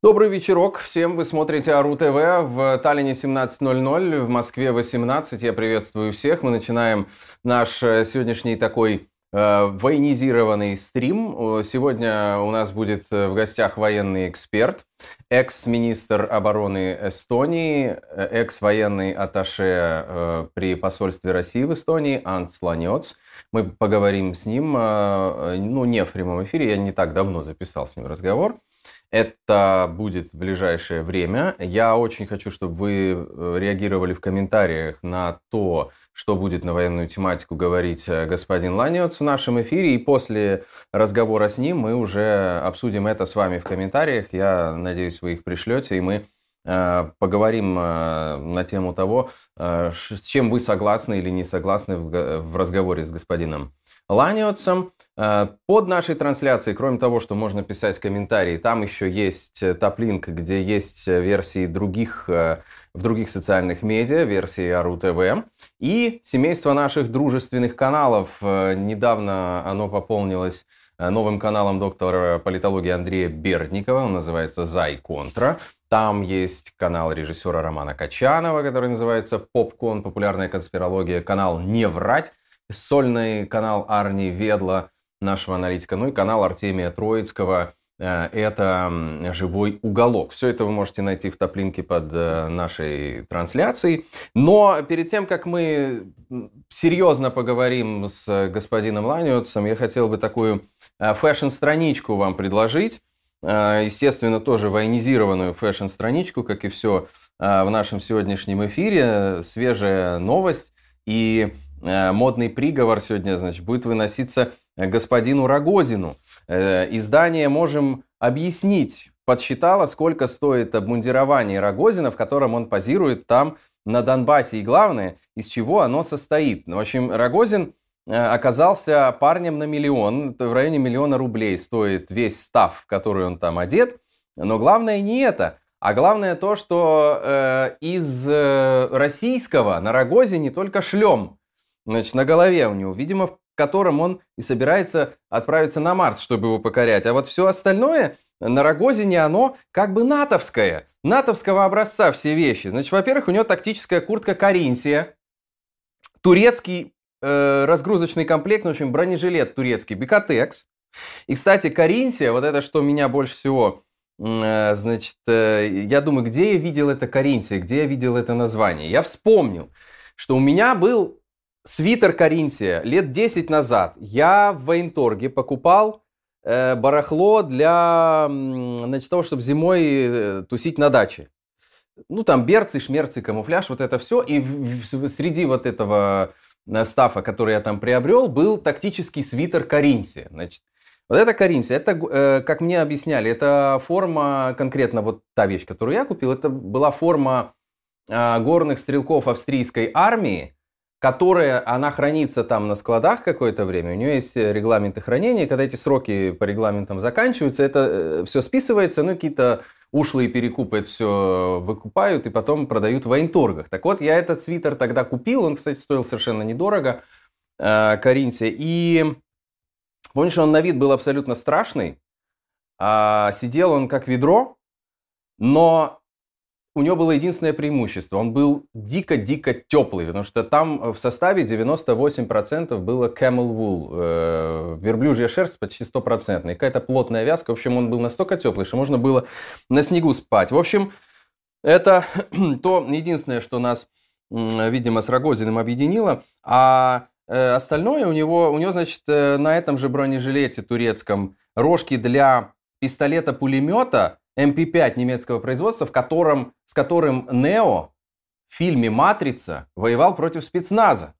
Добрый вечерок всем. Вы смотрите Ару ТВ в Таллине 17.00, в Москве 18. Я приветствую всех. Мы начинаем наш э, сегодняшний такой э, военизированный стрим. Сегодня у нас будет э, в гостях военный эксперт, экс-министр обороны Эстонии, э, экс-военный атташе э, при посольстве России в Эстонии Ант Ланец. Мы поговорим с ним, э, ну, не в прямом эфире, я не так давно записал с ним разговор. Это будет в ближайшее время. Я очень хочу, чтобы вы э, реагировали в комментариях на то, что будет на военную тематику говорить э, господин Ланиоц в нашем эфире. И после разговора с ним мы уже обсудим это с вами в комментариях. Я надеюсь, вы их пришлете, и мы э, поговорим на тему того, с чем вы согласны или не согласны в разговоре с господином Ланиотсом. Э, под нашей трансляцией, кроме того, что можно писать комментарии, там еще есть э, топ-линк, где есть э, версии других, в других социальных медиа, версии Ару ТВ. И семейство наших дружественных каналов. Недавно оно пополнилось новым каналом доктора политологии Андрея Бердникова. Он называется «Зай Контра». Там есть канал режиссера Романа Качанова, который называется «Попкон. Популярная конспирология». Канал «Не врать». Сольный канал Арни Ведла – нашего аналитика, ну и канал Артемия Троицкого э, это «Живой уголок». Все это вы можете найти в топлинке под э, нашей трансляцией. Но перед тем, как мы серьезно поговорим с господином Ланиотсом, я хотел бы такую э, фэшн-страничку вам предложить. Естественно, тоже военизированную фэшн-страничку, как и все в нашем сегодняшнем эфире. Свежая новость и модный приговор сегодня, значит, будет выноситься господину Рогозину. Э, издание «Можем объяснить» подсчитало, сколько стоит обмундирование Рогозина, в котором он позирует там на Донбассе. И главное, из чего оно состоит. В общем, Рогозин э, оказался парнем на миллион. В районе миллиона рублей стоит весь став, в который он там одет. Но главное не это. А главное то, что э, из э, российского на Рогозине только шлем. Значит, на голове у него. Видимо, которым он и собирается отправиться на Марс, чтобы его покорять. А вот все остальное на Рогозине, оно как бы натовское. Натовского образца все вещи. Значит, во-первых, у него тактическая куртка Каринсия, турецкий э, разгрузочный комплект, ну, в общем, бронежилет турецкий, Бикотекс. И, кстати, Каринсия, вот это, что меня больше всего, э, значит, э, я думаю, где я видел это Каринсия, где я видел это название. Я вспомнил, что у меня был Свитер Каринтия. Лет 10 назад я в Военторге покупал э, барахло для значит, того, чтобы зимой э, тусить на даче. Ну, там берцы, шмерцы, камуфляж, вот это все. И среди вот этого э, стафа, который я там приобрел, был тактический свитер Каринтия. Значит, вот это Каринтия, это, э, как мне объясняли, это форма, конкретно вот та вещь, которую я купил, это была форма э, горных стрелков австрийской армии, которая, она хранится там на складах какое-то время, у нее есть э, регламенты хранения, когда эти сроки по регламентам заканчиваются, это э, все списывается, ну, какие-то ушлые перекупы это все выкупают и потом продают в военторгах. Так вот, я этот свитер тогда купил, он, кстати, стоил совершенно недорого, э, Каринсе, и помнишь, он на вид был абсолютно страшный, а сидел он как ведро, но у него было единственное преимущество. Он был дико-дико теплый, потому что там э, в составе 98% было camel wool, э, верблюжья шерсть почти стопроцентная, какая-то плотная вязка. В общем, он был настолько теплый, что можно было на снегу спать. В общем, это то единственное, что нас, видимо, с Рогозиным объединило. А э, остальное у него, у него, значит, э, на этом же бронежилете турецком рожки для пистолета-пулемета MP5 немецкого производства, в котором, с которым Нео в фильме «Матрица» воевал против спецназа.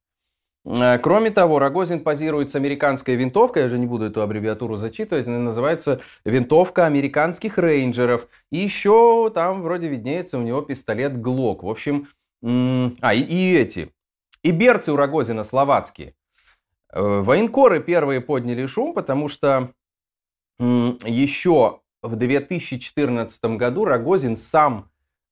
Э, кроме того, Рогозин позирует с американской винтовкой, я же не буду эту аббревиатуру зачитывать, она называется винтовка американских рейнджеров. И еще там вроде виднеется у него пистолет Глок. В общем, а, и, и эти, и берцы у Рогозина словацкие. Э, военкоры первые подняли шум, потому что еще в 2014 году Рогозин сам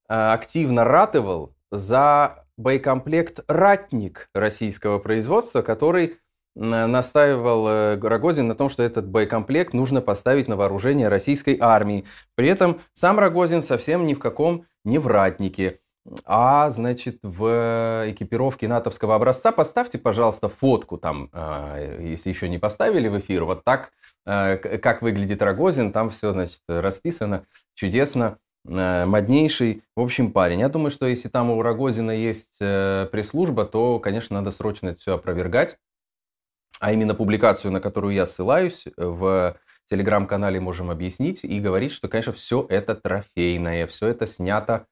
э, активно ратовал за боекомплект «Ратник» российского производства, который настаивал э, Рогозин на том, что этот боекомплект нужно поставить на вооружение российской армии. При этом сам Рогозин совсем ни в каком не вратнике, а, значит, в экипировке натовского образца. Поставьте, пожалуйста, фотку там, а, если еще не поставили в эфир, вот так, э, как выглядит Рогозин, там все, значит, расписано чудесно. Э, моднейший, в общем, парень. Я думаю, что если там у Рогозина есть э, пресс-служба, то, конечно, надо срочно это все опровергать. А именно публикацию, на которую я ссылаюсь, в телеграм-канале можем объяснить и говорить, что, конечно, все это трофейное, все это снято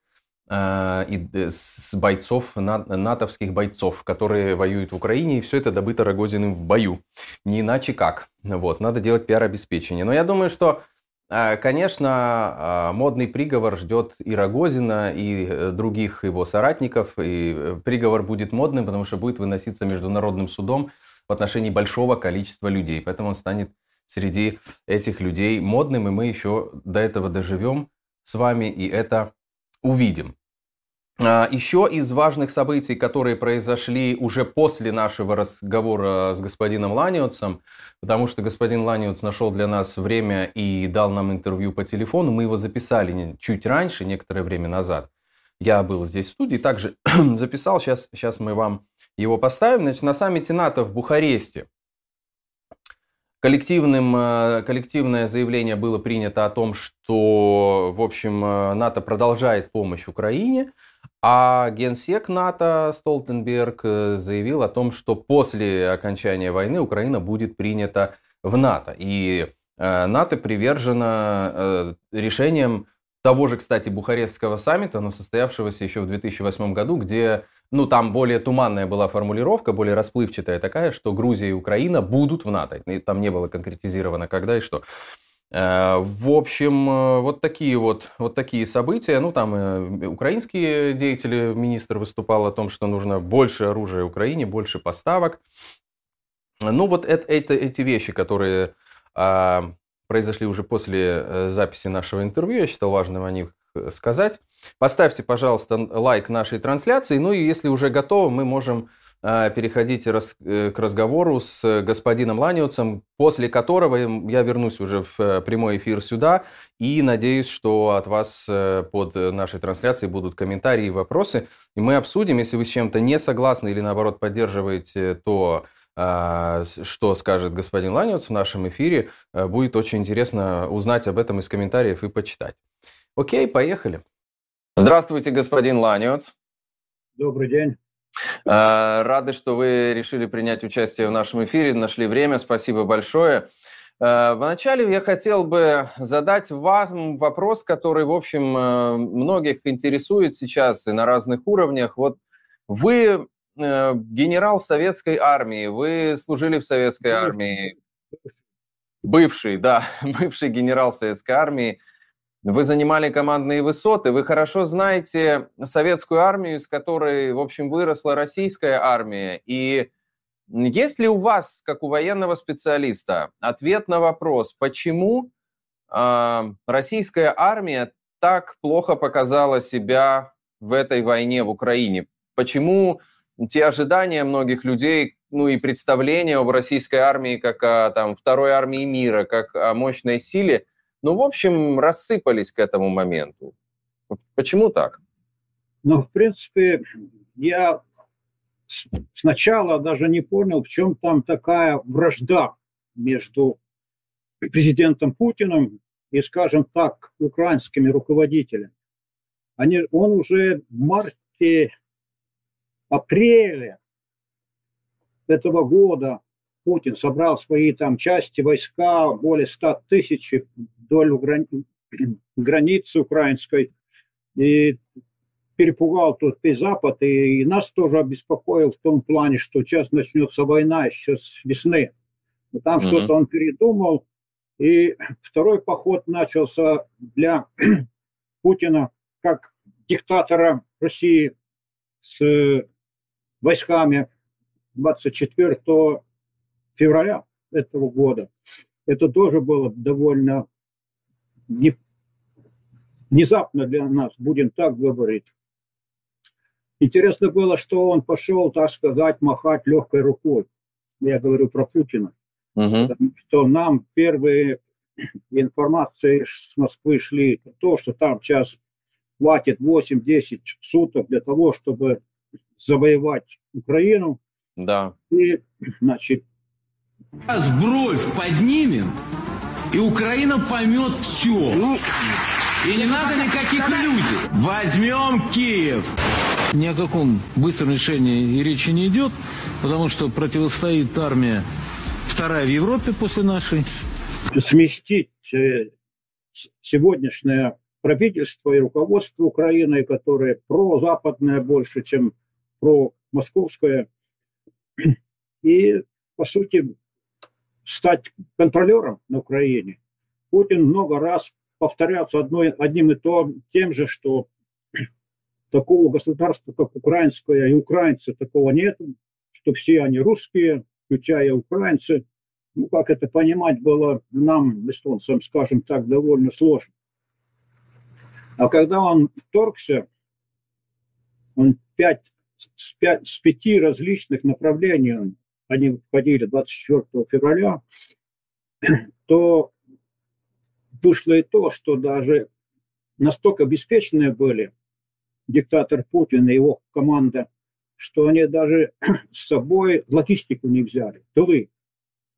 и, с бойцов, натовских бойцов, которые воюют в Украине, и все это добыто Рогозиным в бою. Не иначе как. Вот, надо делать пиар-обеспечение. Но я думаю, что а, конечно, а, модный приговор ждет и Рогозина, и э, других его соратников. И э, приговор будет модным, потому что будет выноситься международным судом в отношении большого количества людей. Поэтому он станет среди этих людей модным, и мы еще до этого доживем с вами и это увидим. А, еще из важных событий, которые произошли уже после нашего разговора с господином Ланиотсом, потому что господин Ланиотс нашел для нас время и дал нам интервью по телефону, мы его записали чуть раньше, некоторое время назад. Я был здесь в студии, также записал, сейчас, сейчас мы вам его поставим. Значит, на саммите НАТО в Бухаресте коллективным, э, коллективное заявление было принято о том, что, в общем, э, НАТО продолжает помощь Украине – а генсек НАТО Столтенберг э, заявил о том, что после окончания войны Украина будет принята в НАТО. И НАТО привержено решением того же, кстати, Бухарестского саммита, но состоявшегося еще в 2008 году, где, ну, там более туманная была формулировка, более расплывчатая такая, что Грузия и Украина будут в НАТО. И там не было конкретизировано, когда и что. Э, в общем, э, вот такие вот, вот такие события. Ну, там э, украинские деятели, министр выступал о том, что нужно больше оружия Украине, больше поставок. Ну, вот это, это, эти вещи, которые а, произошли уже после записи нашего интервью, я считал важным о них сказать. Поставьте, пожалуйста, лайк нашей трансляции. Ну и если уже готовы, мы можем а, переходить э, к разговору с господином Ланиуцем, после которого я вернусь уже в э, прямой эфир сюда и надеюсь, что от вас э, под нашей трансляцией будут комментарии и вопросы, и мы обсудим, если вы с чем-то не согласны или наоборот поддерживаете то, а, что скажет господин Ланиуц в нашем эфире, будет очень интересно узнать об этом из комментариев и почитать. Окей, поехали. Здравствуйте, господин Ланиуц. Добрый день. Э, рады, что вы решили принять участие в нашем эфире, нашли время. Спасибо большое. Э, вначале я хотел бы задать вам вопрос, который, в общем, э, многих интересует сейчас и на разных уровнях. Вот вы генерал советской армии, вы служили в советской армии, бывший, да, бывший генерал советской армии – вы занимали командные высоты, вы хорошо знаете советскую армию, из которой, в общем, выросла российская армия. И есть ли у вас, как у военного специалиста, ответ на вопрос, почему э, российская армия так плохо показала себя в этой войне в Украине? Почему те ожидания многих людей, ну и представления об российской армии как о там, второй армии мира, как о мощной силе – ну, в общем, рассыпались к этому моменту. Почему так? Ну, в принципе, я сначала даже не понял, в чем там такая вражда между президентом Путиным и, скажем так, украинскими руководителями. Они, он уже в марте, апреле этого года Путин собрал свои там части, войска, более 100 тысяч вдоль грани... границы украинской, и перепугал тут весь Запад, и, и нас тоже обеспокоил в том плане, что сейчас начнется война еще с весны. Но там mm-hmm. что-то он передумал, и второй поход начался для Путина как диктатора России с войсками 24 февраля этого года. Это тоже было довольно не, внезапно для нас, будем так говорить. Интересно было, что он пошел, так сказать, махать легкой рукой. я говорю про Путина, угу. что нам первые информации с Москвы шли то, что там сейчас хватит 8-10 суток для того, чтобы завоевать Украину. Да. И, значит... Раз бровь поднимем, и Украина поймет все. Ну, и не надо никаких иллюзий. Возьмем Киев. Ни о каком быстром решении и речи не идет, потому что противостоит армия вторая в Европе после нашей. Сместить э, сегодняшнее правительство и руководство Украины, которое прозападное больше, чем про московское, и, по сути, стать контролером на Украине. Путин много раз повторялся одной, одним и то, тем же, что такого государства, как украинское, и украинцы такого нет, что все они русские, включая украинцы. Ну, как это понимать было нам, эстонцам, скажем так, довольно сложно. А когда он вторгся, он пять, с, пять, с пяти различных направлений, они входили 24 февраля, то вышло и то, что даже настолько обеспеченные были диктатор Путин и его команда, что они даже с собой логистику не взяли, тылы.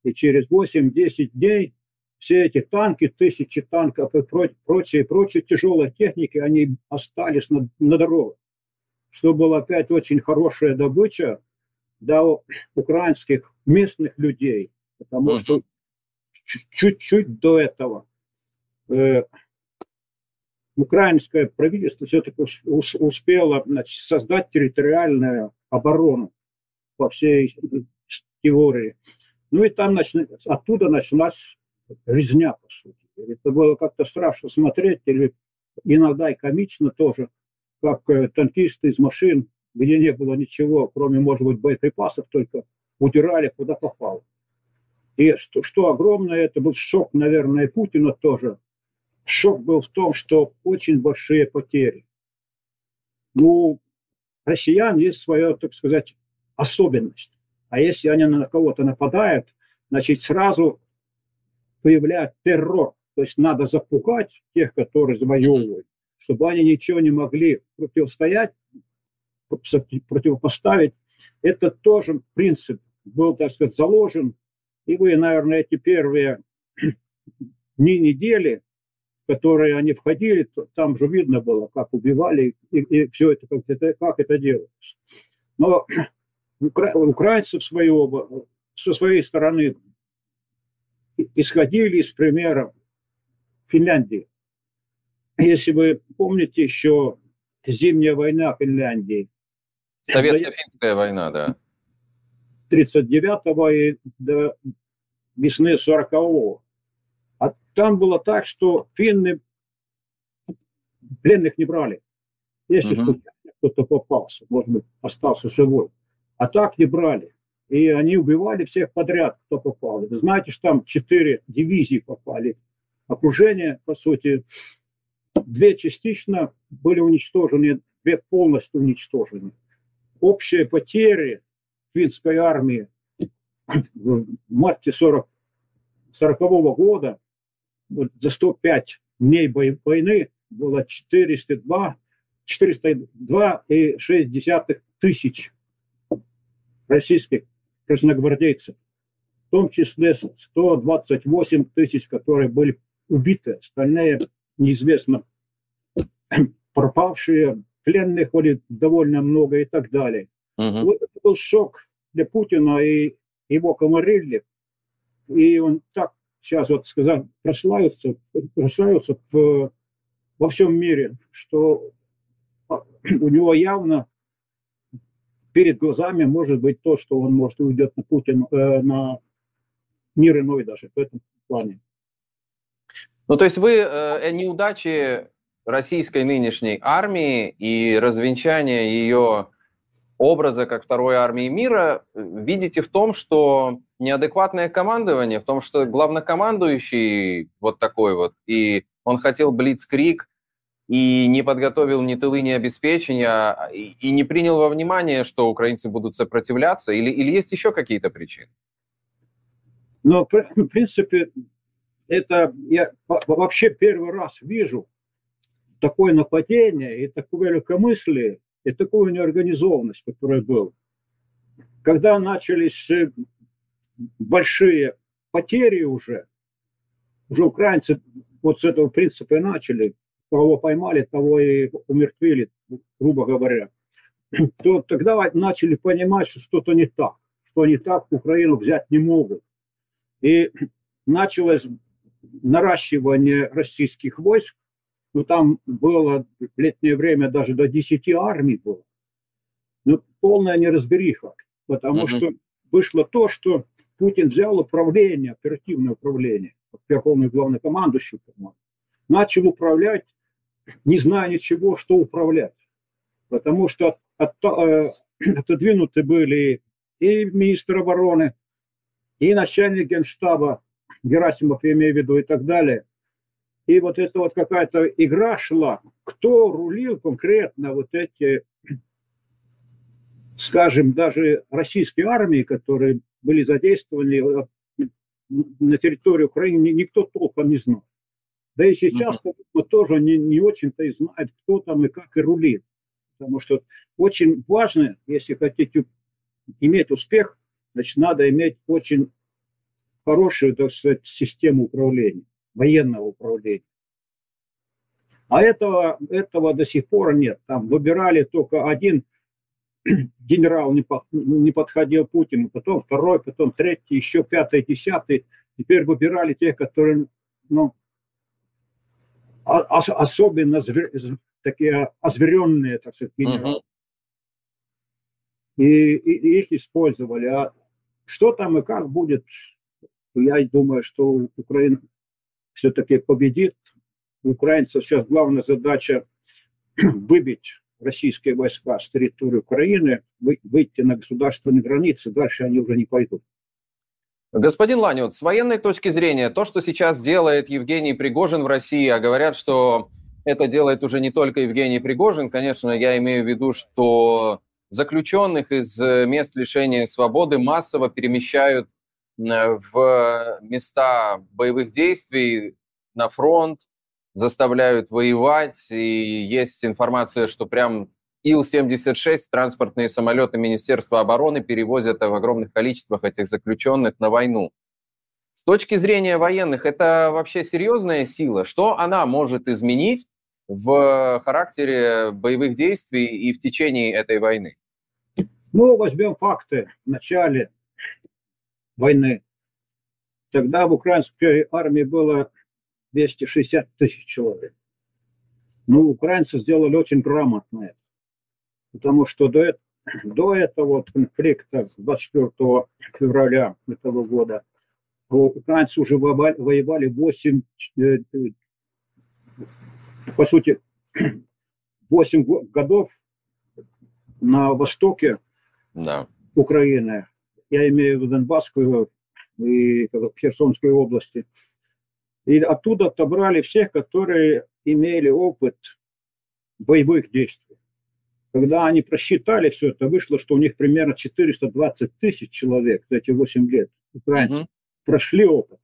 И через 8-10 дней все эти танки, тысячи танков и прочие, прочие тяжелые техники, они остались на, на дорогах. Что была опять очень хорошая добыча для украинских местных людей, потому что чуть-чуть до этого э, украинское правительство все-таки успело значит, создать территориальную оборону по всей теории. Ну и там начали, оттуда началась резня, по сути. Это было как-то страшно смотреть, или иногда и комично тоже, как э, танкисты из машин, где не было ничего, кроме, может быть, боеприпасов, только удирали куда попало. И что, что огромное, это был шок, наверное, Путина тоже. Шок был в том, что очень большие потери. Ну, россиян есть своя, так сказать, особенность. А если они на кого-то нападают, значит, сразу появляет террор. То есть надо запугать тех, которые завоевывают, чтобы они ничего не могли противостоять, противопоставить. Это тоже принцип был, так сказать, заложен и вы, наверное, эти первые дни недели, в которые они входили, там же видно было, как убивали и, и все это как, это, как это делалось. Но укра, украинцы свою, со своей стороны исходили из примера Финляндии. Если вы помните еще зимняя война Финляндии. Советско-финская война, да. 39-го и до весны 40-го. А там было так, что финны пленных не брали. Если uh-huh. кто-то попался, может быть, остался живой. А так не брали. И они убивали всех подряд, кто попал. Вы знаете, что там четыре дивизии попали. Окружение, по сути, две частично были уничтожены, две полностью уничтожены. Общие потери финской армии в марте 40, 40 -го года за 105 дней войны было 402, 402,6 тысяч российских красногвардейцев, в том числе 128 тысяч, которые были убиты, остальные неизвестно пропавшие, пленных были довольно много и так далее. Угу. Вот это был шок для Путина и его комарильник. И он так сейчас вот сказать, прославился, прославился в, во всем мире, что у него явно перед глазами может быть то, что он может уйдет на Путин, э, на мир иной даже в этом плане. Ну, то есть вы э, неудачи российской нынешней армии и развенчание ее образа как второй армии мира видите в том, что неадекватное командование, в том, что главнокомандующий вот такой вот, и он хотел блицкрик, и не подготовил ни тылы, ни обеспечения, и не принял во внимание, что украинцы будут сопротивляться, или, или есть еще какие-то причины? Но, в принципе, это я вообще первый раз вижу такое нападение и такое легкомыслие, и такую неорганизованность, которая была. Когда начались э, большие потери уже, уже украинцы вот с этого принципа и начали, кого поймали, того и умертвили, грубо говоря, то тогда начали понимать, что что-то не так, что не так Украину взять не могут. И началось наращивание российских войск, ну там было в летнее время даже до 10 армий было. Ну, полная неразбериха, потому угу. что вышло то, что Путин взял управление, оперативное управление, верховный главнокомандующий, начал управлять, не зная ничего, что управлять. Потому что от, э, отодвинуты были и министр обороны, и начальник генштаба, Герасимов, я имею в виду, и так далее. И вот это вот какая-то игра шла, кто рулил конкретно вот эти, скажем, даже российские армии, которые были задействованы на территории Украины, никто толком не знал. Да и сейчас uh-huh. тоже не, не очень-то и знает, кто там и как и рулит. Потому что очень важно, если хотите иметь успех, значит, надо иметь очень хорошую, так сказать, систему управления, военного управления. А этого, этого до сих пор нет. Там выбирали только один генерал не, по, не подходил Путину, потом второй, потом третий, еще пятый, десятый. Теперь выбирали тех, которые, ну, ос, особенно звер, такие озверенные, так сказать, генералы. Uh-huh. И, и, и их использовали. А что там и как будет, я думаю, что Украина все-таки победит. Украинцев сейчас главная задача выбить российские войска с территории Украины, выйти на государственные границы, дальше они уже не пойдут. Господин Ланют, с военной точки зрения, то, что сейчас делает Евгений Пригожин в России, а говорят, что это делает уже не только Евгений Пригожин, конечно, я имею в виду, что заключенных из мест лишения свободы массово перемещают в места боевых действий на фронт, заставляют воевать, и есть информация, что прям Ил-76, транспортные самолеты Министерства обороны перевозят в огромных количествах этих заключенных на войну. С точки зрения военных, это вообще серьезная сила? Что она может изменить в характере боевых действий и в течение этой войны? Ну, возьмем факты. В начале войны. Тогда в украинской армии было 260 тысяч человек. Ну, украинцы сделали очень грамотно это. Потому что до, этого, до этого конфликта 24 февраля этого года украинцы уже воевали 8, э, по сути, 8 годов на востоке да. Украины я имею в виду Донбасскую и Херсонскую области. И оттуда отобрали всех, которые имели опыт боевых действий. Когда они просчитали все это, вышло, что у них примерно 420 тысяч человек за эти 8 лет украинцев uh-huh. прошли опыт.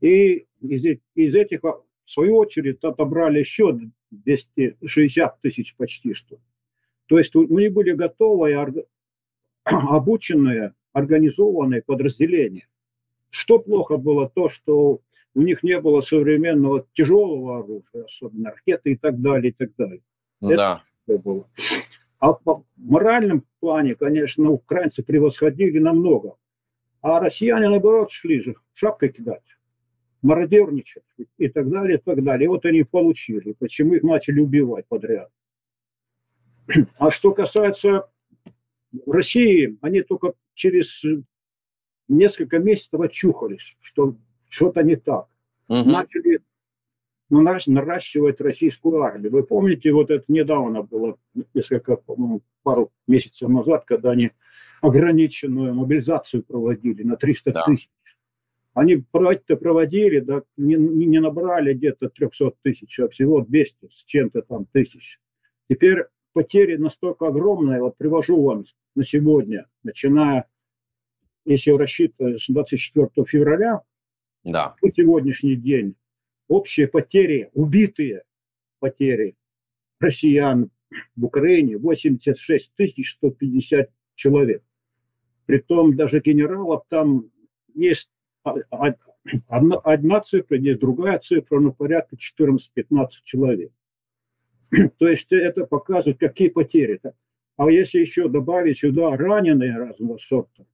И из, из этих, в свою очередь, отобрали еще 260 тысяч почти что. То есть у них были готовые, обученные организованные подразделения. Что плохо было то, что у них не было современного тяжелого оружия, особенно ракеты и так далее, и так далее. Да. Это было. А по моральном плане, конечно, украинцы превосходили намного. А россияне, наоборот, шли же шапкой кидать, мародерничать и так далее, и так далее. И вот они получили. Почему их начали убивать подряд. А что касается России, они только через э, несколько месяцев очухались, что что-то не так. Угу. Начали ну, наращивать российскую армию. Вы помните, вот это недавно было, несколько, по-моему, пару месяцев назад, когда они ограниченную мобилизацию проводили на 300 да. тысяч. Они проекты проводили, да, не, не набрали где-то 300 тысяч, а всего 200 с чем-то там тысяч. Теперь потери настолько огромные, вот привожу вам на сегодня, начиная, если рассчитывать с 24 февраля, да. по сегодняшний день, общие потери, убитые потери россиян в Украине 86 150 человек. Притом даже генералов там есть одна, одна цифра, есть другая цифра, но порядка 14-15 человек. То есть это показывает, какие потери. -то. А если еще добавить сюда раненые разного сорта,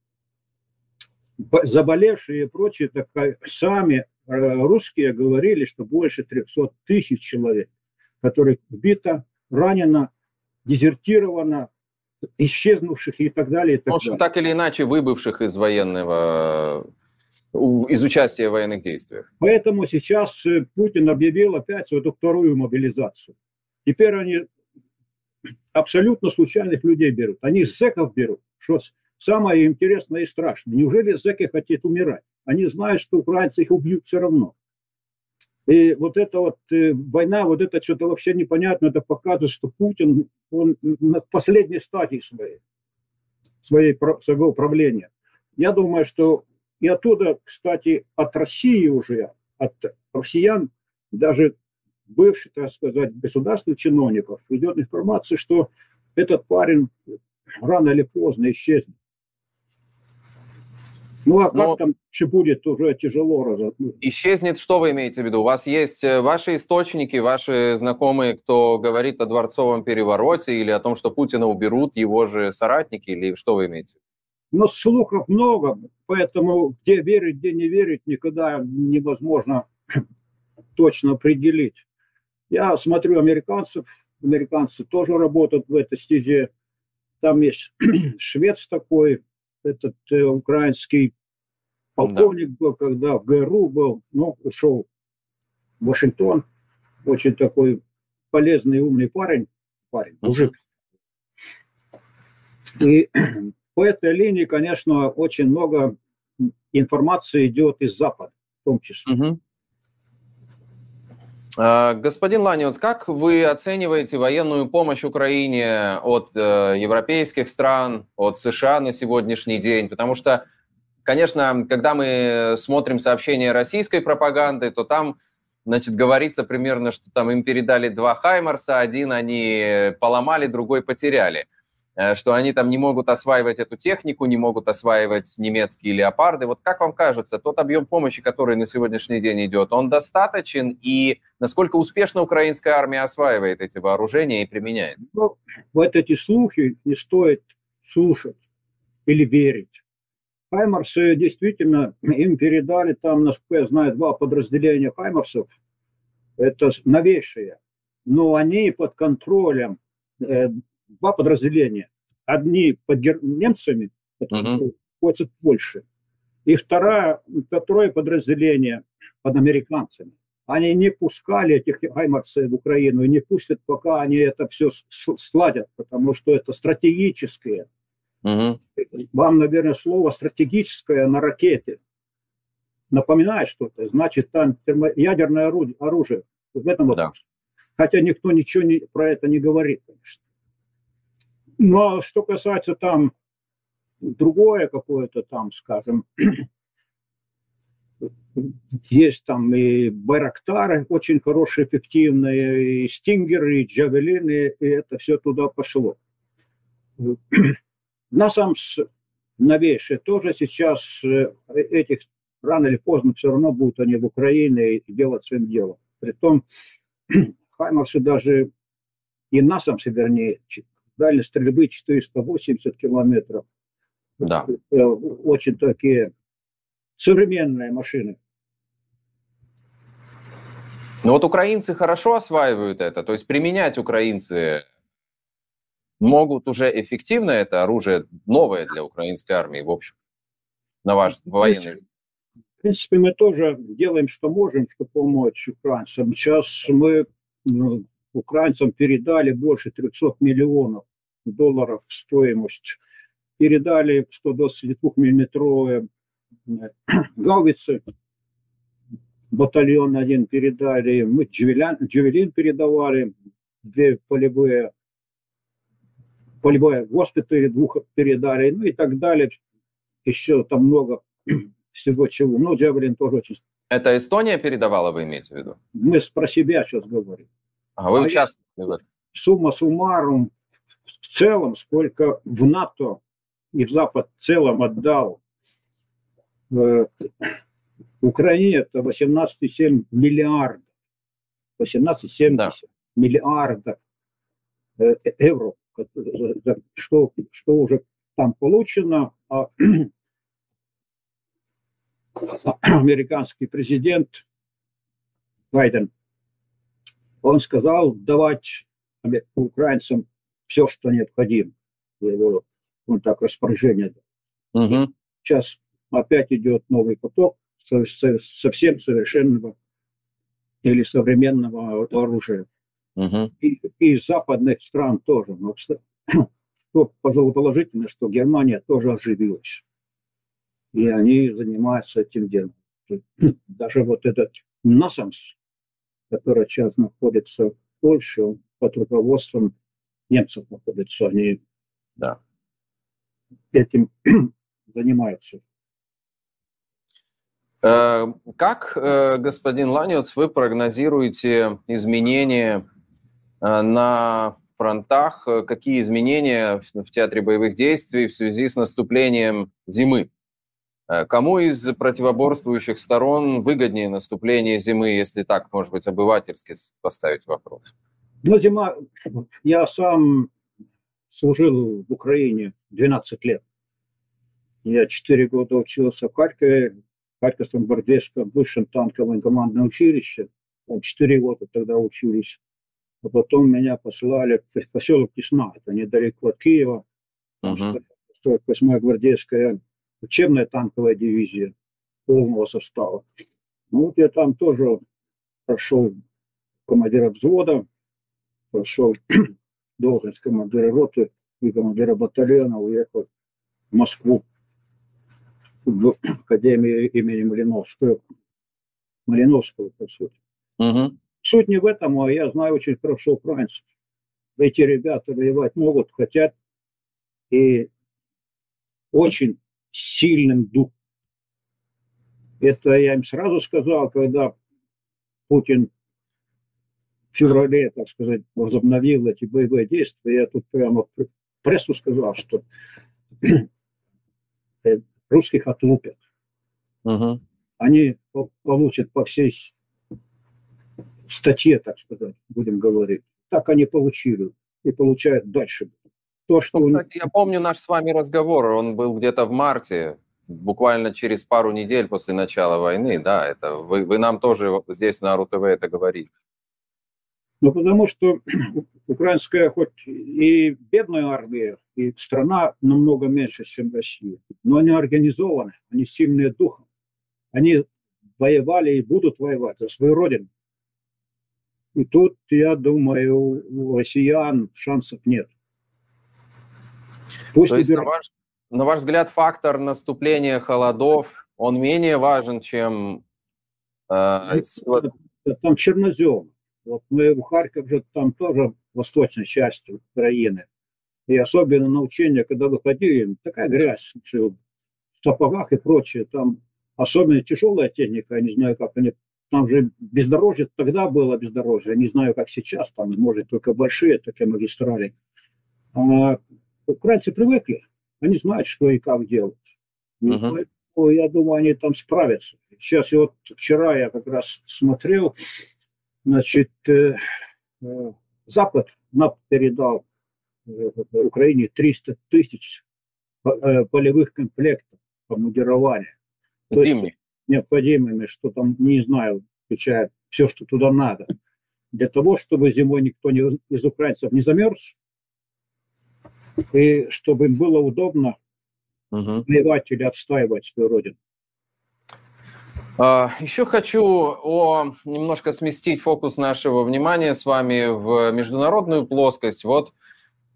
заболевшие и прочие, так сами э, русские говорили, что больше 300 тысяч человек, которые убито, ранено, дезертировано, исчезнувших и так далее. И так, ну, так или иначе выбывших из военного, из участия в военных действиях. Поэтому сейчас э, Путин объявил опять эту вторую мобилизацию. Теперь они абсолютно случайных людей берут. Они зэков берут, что самое интересное и страшное. Неужели зэки хотят умирать? Они знают, что украинцы их убьют все равно. И вот эта вот э, война, вот это что-то вообще непонятно, это показывает, что Путин, он на последней стадии своей, своей, своего правления. Я думаю, что и оттуда, кстати, от России уже, от россиян, даже бывших, так сказать, государственных чиновников идет информация, что этот парень рано или поздно исчезнет. Ну, а Но... как там что будет, уже тяжело разоткнуть. Исчезнет, что вы имеете в виду? У вас есть э, ваши источники, ваши знакомые, кто говорит о дворцовом перевороте или о том, что Путина уберут его же соратники, или что вы имеете? Но слухов много, поэтому где верить, где не верить, никогда невозможно точно определить. Я смотрю американцев, американцы тоже работают в этой стезе. Там есть швец такой, этот э, украинский полковник да. был, когда в ГРУ был, но ушел в Вашингтон. Очень такой полезный, умный парень, парень, мужик. И по этой линии, конечно, очень много информации идет из Запада, в том числе. Угу. Господин Ланиус, как вы оцениваете военную помощь Украине от э, европейских стран, от США на сегодняшний день? Потому что, конечно, когда мы смотрим сообщения российской пропаганды, то там значит, говорится примерно, что там им передали два Хаймарса, один они поломали, другой потеряли. Э, что они там не могут осваивать эту технику, не могут осваивать немецкие леопарды. Вот как вам кажется, тот объем помощи, который на сегодняшний день идет, он достаточен? И насколько успешно украинская армия осваивает эти вооружения и применяет? Ну, вот эти слухи не стоит слушать или верить. Хаймарсы действительно, им передали там, насколько я знаю, два подразделения Хаймарсов. Это новейшие. Но они под контролем э, два подразделения. Одни под гер... немцами, uh-huh. находятся в Польше, и второе, второе подразделение под американцами. Они не пускали этих гаймарцев в Украину и не пустят, пока они это все сладят, потому что это стратегическое. Угу. Вам, наверное, слово стратегическое на ракете напоминает что-то. Значит, там ядерное орудие, оружие. В этом да. Хотя никто ничего не, про это не говорит, конечно. Ну, а что касается там другое какое-то там, скажем, есть там и Байрактары очень хорошие, эффективные, и Стингеры, и Джавелины, и это все туда пошло. На сам новейшие тоже сейчас э, этих рано или поздно все равно будут они в Украине и делать своим делом. Притом Хаймарсы даже и насамсы, вернее, дальность стрельбы 480 километров. Да. Э, очень такие современные машины. Ну вот украинцы хорошо осваивают это, то есть применять украинцы могут уже эффективно это оружие новое для украинской армии, в общем, на ваш военный в принципе, мы тоже делаем, что можем, чтобы помочь украинцам. Сейчас мы ну, украинцам передали больше 300 миллионов долларов стоимость. Передали 122-миллиметровые гаубицы, батальон один передали, мы джевелин, джевелин передавали, две полевые, полевые госпитали двух передали, ну и так далее. Еще там много всего чего. Ну, джевелин тоже очень... Это Эстония передавала, вы имеете в виду? Мы про себя сейчас говорим. А вы а участвовали в этом? Сумма суммарум в целом, сколько в НАТО и в Запад в целом отдал э, Украине, это 18,7 миллиардов. 18,7 да. миллиардов э, евро, что, что уже там получено. А американский президент Байден, он сказал давать украинцам все, что необходимо. Его, он так распоряжение дал. Угу. Сейчас опять идет новый поток совсем совершенного или современного оружия. Угу. И, и из западных стран тоже. Но, что, пожалуй, положительно, что Германия тоже оживилась. И они занимаются этим делом. Даже вот этот НАСАМС, который сейчас находится в Польше, под руководством немцев находится, они да. этим занимаются. Э, как, э, господин Ланец, вы прогнозируете изменения на фронтах? Какие изменения в театре боевых действий в связи с наступлением зимы? Кому из противоборствующих сторон выгоднее наступление зимы, если так, может быть, обывательски поставить вопрос? Ну, зима... Я сам служил в Украине 12 лет. Я 4 года учился в Харькове, Харьковском гвардейском высшем танковом командном училище. Там 4 года тогда учились. А потом меня послали в поселок Тесна, это недалеко от Киева. Uh-huh. 48-я гвардейская учебная танковая дивизия полного состава. Ну, вот я там тоже прошел командира взвода, прошел должность командира роты и командира батальона, уехал в Москву в Академию имени Малиновского. Малиновского, по сути. Угу. Суть не в этом, а я знаю очень хорошо украинцев. Эти ребята воевать могут, хотят, и очень сильным духом. Это я им сразу сказал, когда Путин в феврале, так сказать, возобновил эти боевые действия. Я тут прямо прессу сказал, что русских отлупят. Угу. Они получат по всей статье, так сказать, будем говорить. Так они получили и получают дальше. То, что кстати, я помню наш с вами разговор, он был где-то в марте, буквально через пару недель после начала войны, да, это вы, вы нам тоже здесь на РУ-ТВ это говорили. Ну, потому что украинская хоть и бедная армия, и страна намного меньше, чем Россия, но они организованы, они сильные духом. Они воевали и будут воевать за свою родину. И тут, я думаю, у россиян шансов нет. Пусть То есть, на ваш, на ваш взгляд, фактор наступления холодов, он менее важен, чем... Э, Там чернозем вот мы в Харьков же там тоже восточной части Украины. И особенно на учения, когда выходили, такая грязь в сапогах и прочее. Там особенно тяжелая техника, я не знаю, как они... Там же бездорожье, тогда было бездорожье, не знаю, как сейчас, там, может, только большие такие магистрали. А украинцы привыкли, они знают, что и как делать. Uh-huh. я думаю, они там справятся. Сейчас я вот вчера я как раз смотрел, Значит, э, э, Запад нам передал э, Украине 300 тысяч полевых комплектов по модерованию. То есть необходимыми, что там, не знаю, включая все, что туда надо. Для того, чтобы зимой никто не, из украинцев не замерз, и чтобы им было удобно угу. воевать или отстаивать свою родину. А, Еще хочу о, немножко сместить фокус нашего внимания с вами в международную плоскость. Вот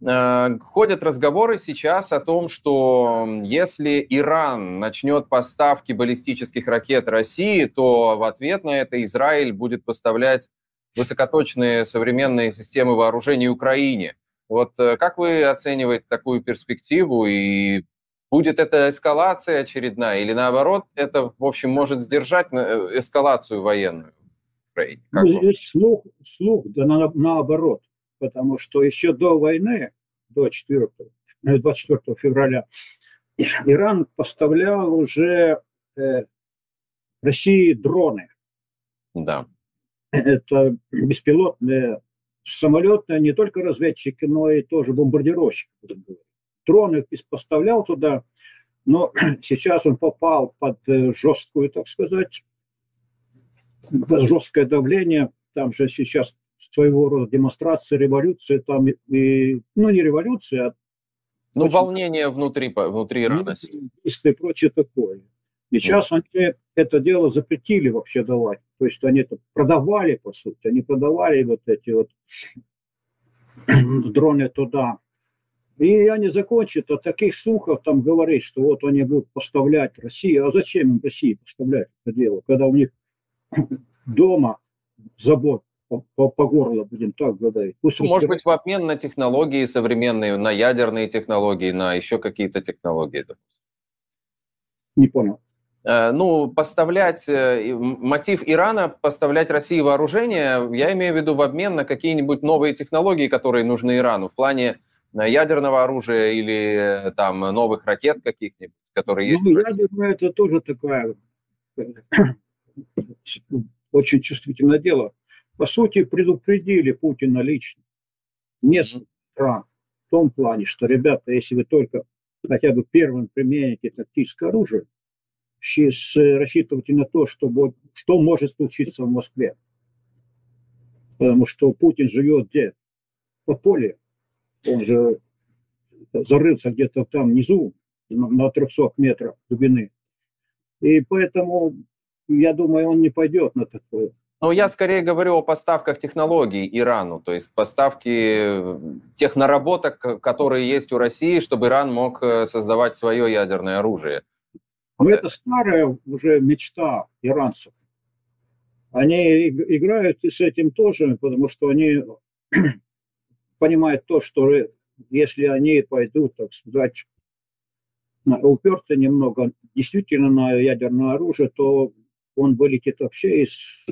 ходят разговоры сейчас о том, что если Иран начнет поставки баллистических ракет России, то в ответ на это Израиль будет поставлять высокоточные современные системы вооружений Украине. Вот э, как вы оцениваете такую перспективу и будет это эскалация очередная или наоборот это, в общем, может сдержать э, эскалацию военную в Украине? Как ну, слух, слух да на, наоборот потому что еще до войны, до 4, 24 э, февраля, Иран поставлял уже э, России дроны. Да. Это беспилотные самолеты, не только разведчики, но и тоже бомбардировщики. Дроны поставлял туда, но сейчас он попал под э, жесткую, так сказать, жесткое давление. Там же сейчас своего рода демонстрация революции, там, и, ну, не революция, а ну, очень... волнение внутри, внутри Ирана. И прочее такое. И сейчас они это дело запретили вообще давать. То есть они это продавали, по сути. Они продавали вот эти вот дроны туда. И они закончат. А таких слухов там говорить, что вот они будут поставлять России. А зачем им России поставлять это дело, когда у них дома забот по, по, горло, будем так говорить. Пусть Может быть, в обмен на технологии современные, на ядерные технологии, на еще какие-то технологии? Не понял. Э, ну, поставлять, э, мотив Ирана поставлять России вооружение, я имею в виду в обмен на какие-нибудь новые технологии, которые нужны Ирану в плане э, ядерного оружия или там новых ракет каких-нибудь, которые есть. Ну, я думаю, это тоже такая очень чувствительное дело по сути, предупредили Путина лично, несколько стран, в том плане, что, ребята, если вы только хотя бы первым примените тактическое оружие, рассчитывайте на то, что, что может случиться в Москве. Потому что Путин живет где? В поле. Он же зарылся где-то там внизу, на 300 метрах глубины. И поэтому, я думаю, он не пойдет на такое. Ну, я скорее говорю о поставках технологий Ирану, то есть поставки тех наработок, которые есть у России, чтобы Иран мог э, создавать свое ядерное оружие. Но это старая уже мечта иранцев. Они играют с этим тоже, потому что они понимают то, что если они пойдут, так сказать, уперты немного действительно на ядерное оружие, то он вылетит вообще из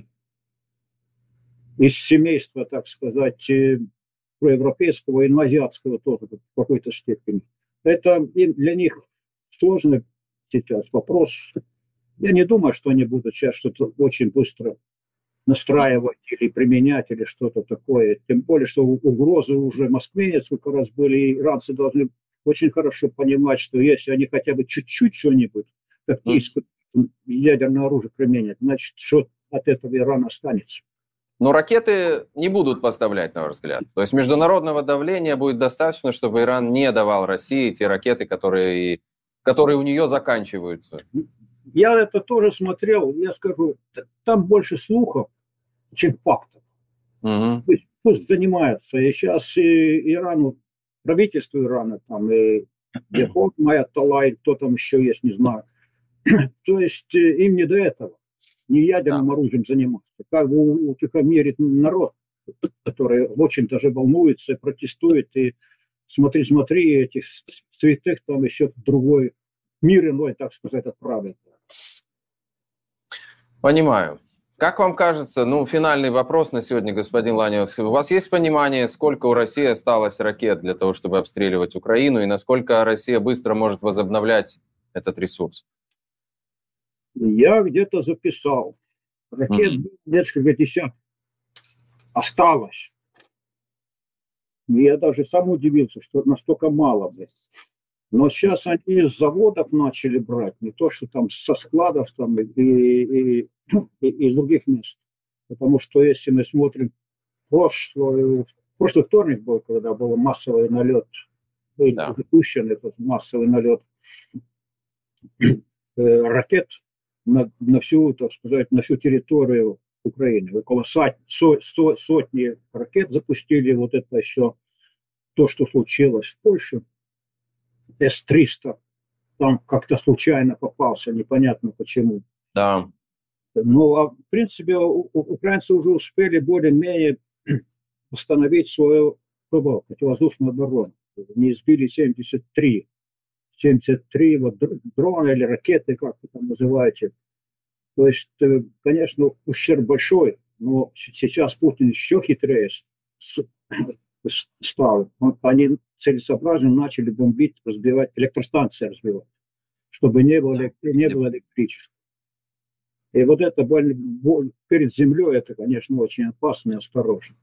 из семейства, так сказать, э, проевропейского, инвазиатского тоже в какой-то степени. Это для них сложный сейчас вопрос. Я не думаю, что они будут сейчас что-то очень быстро настраивать или применять, или что-то такое. Тем более, что угрозы уже Москве несколько раз были, и иранцы должны очень хорошо понимать, что если они хотя бы чуть-чуть что-нибудь, тактическое ядерное оружие применят, значит, что от этого Иран останется. Но ракеты не будут поставлять, на ваш взгляд. То есть международного давления будет достаточно, чтобы Иран не давал России те ракеты, которые, которые у нее заканчиваются. Я это тоже смотрел, я скажу, там больше слухов, чем фактов. Угу. То есть пусть занимаются. И сейчас и Ирану, правительство Ирана, там и Верховный Майя Талай, кто там еще есть, не знаю. То есть э, им не до этого не ядерным да. оружием заниматься. Как бы утихомирить народ, который очень даже волнуется, протестует, и смотри, смотри, этих святых там еще в другой мир иной, так сказать, отправят. Понимаю. Как вам кажется, ну, финальный вопрос на сегодня, господин Ланевский. У вас есть понимание, сколько у России осталось ракет для того, чтобы обстреливать Украину, и насколько Россия быстро может возобновлять этот ресурс? Я где-то записал. Ракет mm-hmm. несколько десятков осталось. Я даже сам удивился, что настолько мало. Блядь. Но сейчас они из заводов начали брать, не то, что там со складов там, и, и, и, и из других мест. Потому что если мы смотрим прошлый, прошлый вторник был, когда был массовый налет, да. запущен этот массовый налет э, ракет на, на всю, так сказать, на всю территорию Украины. Около сот, со, со, сотни ракет запустили, вот это еще то, что случилось в Польше, С-300, там как-то случайно попался, непонятно почему. Да. Но, а, в принципе, украинцы уже успели более-менее восстановить свою ПВО, противовоздушную оборону. Не сбили 73. 73 вот дрона или ракеты, как вы там называете. То есть, э, конечно, ущерб большой, но сейчас Путин еще хитрее стал. Они целесообразно начали бомбить, разбивать, электростанции разбивать, чтобы не было, не было электричества. И вот это перед землей, это, конечно, очень опасно и осторожно.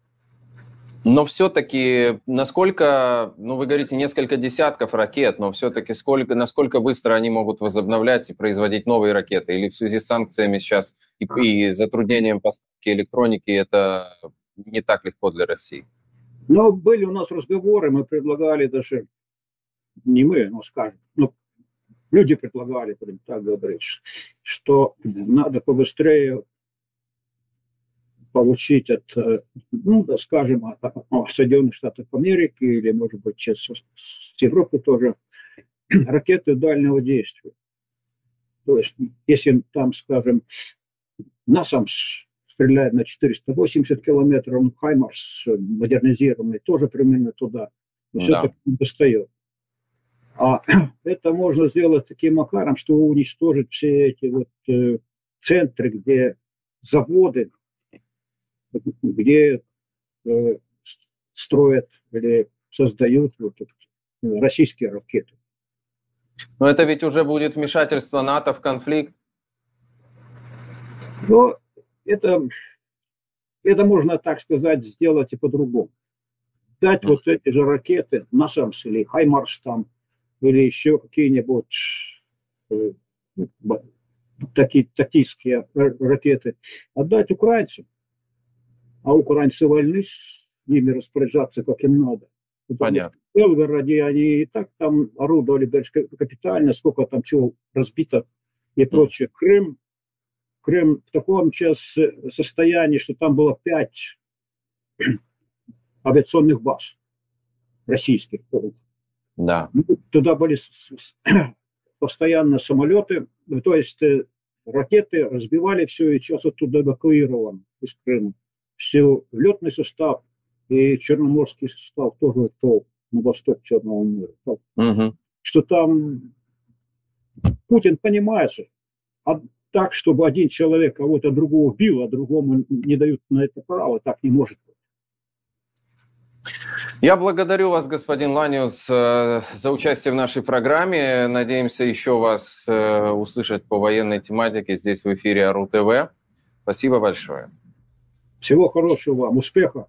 Но все-таки, насколько, ну, вы говорите, несколько десятков ракет, но все-таки сколько, насколько быстро они могут возобновлять и производить новые ракеты? Или в связи с санкциями сейчас и, и затруднением поставки электроники это не так легко для России? Ну, были у нас разговоры, мы предлагали даже, не мы, но скажем, ну, люди предлагали, будем так говорить, что надо побыстрее получить от, э, ну, скажем, от, от Соединенных Штатов Америки или, может быть, с, с Европы тоже ракеты дальнего действия. То есть, если там, скажем, НАСАМ стреляет на 480 километров, ну, Хаймарс модернизированный тоже примерно туда, все-таки да. достает. А это можно сделать таким макаром, что уничтожить все эти вот э, центры, где заводы, где э, строят или создают вот, э, российские ракеты. Но это ведь уже будет вмешательство НАТО в конфликт. Но это, это можно, так сказать, сделать и по-другому. Дать вот эти же ракеты, НАСАМС или Хаймарс там, или еще какие-нибудь э, такие тактические ракеты, отдать украинцам а украинцы вольны с ними распоряжаться, как им надо. Понятно. В Белгороде они и так там орудовали капитально, сколько там чего разбито и прочее. Крым, Крым в таком сейчас состоянии, что там было пять авиационных баз российских. Да. Ну, туда были постоянно самолеты, то есть э, ракеты разбивали все, и сейчас оттуда эвакуирован из Крыма все летный состав и черноморский состав тоже ушел на восток Черного моря. Угу. Что там Путин понимает же, а так, чтобы один человек кого-то другого бил, а другому не дают на это право, так не может быть. Я благодарю вас, господин Ланиус, э, за участие в нашей программе. Надеемся еще вас э, услышать по военной тематике здесь в эфире АРУ ТВ. Спасибо большое. Всего хорошего вам, успеха.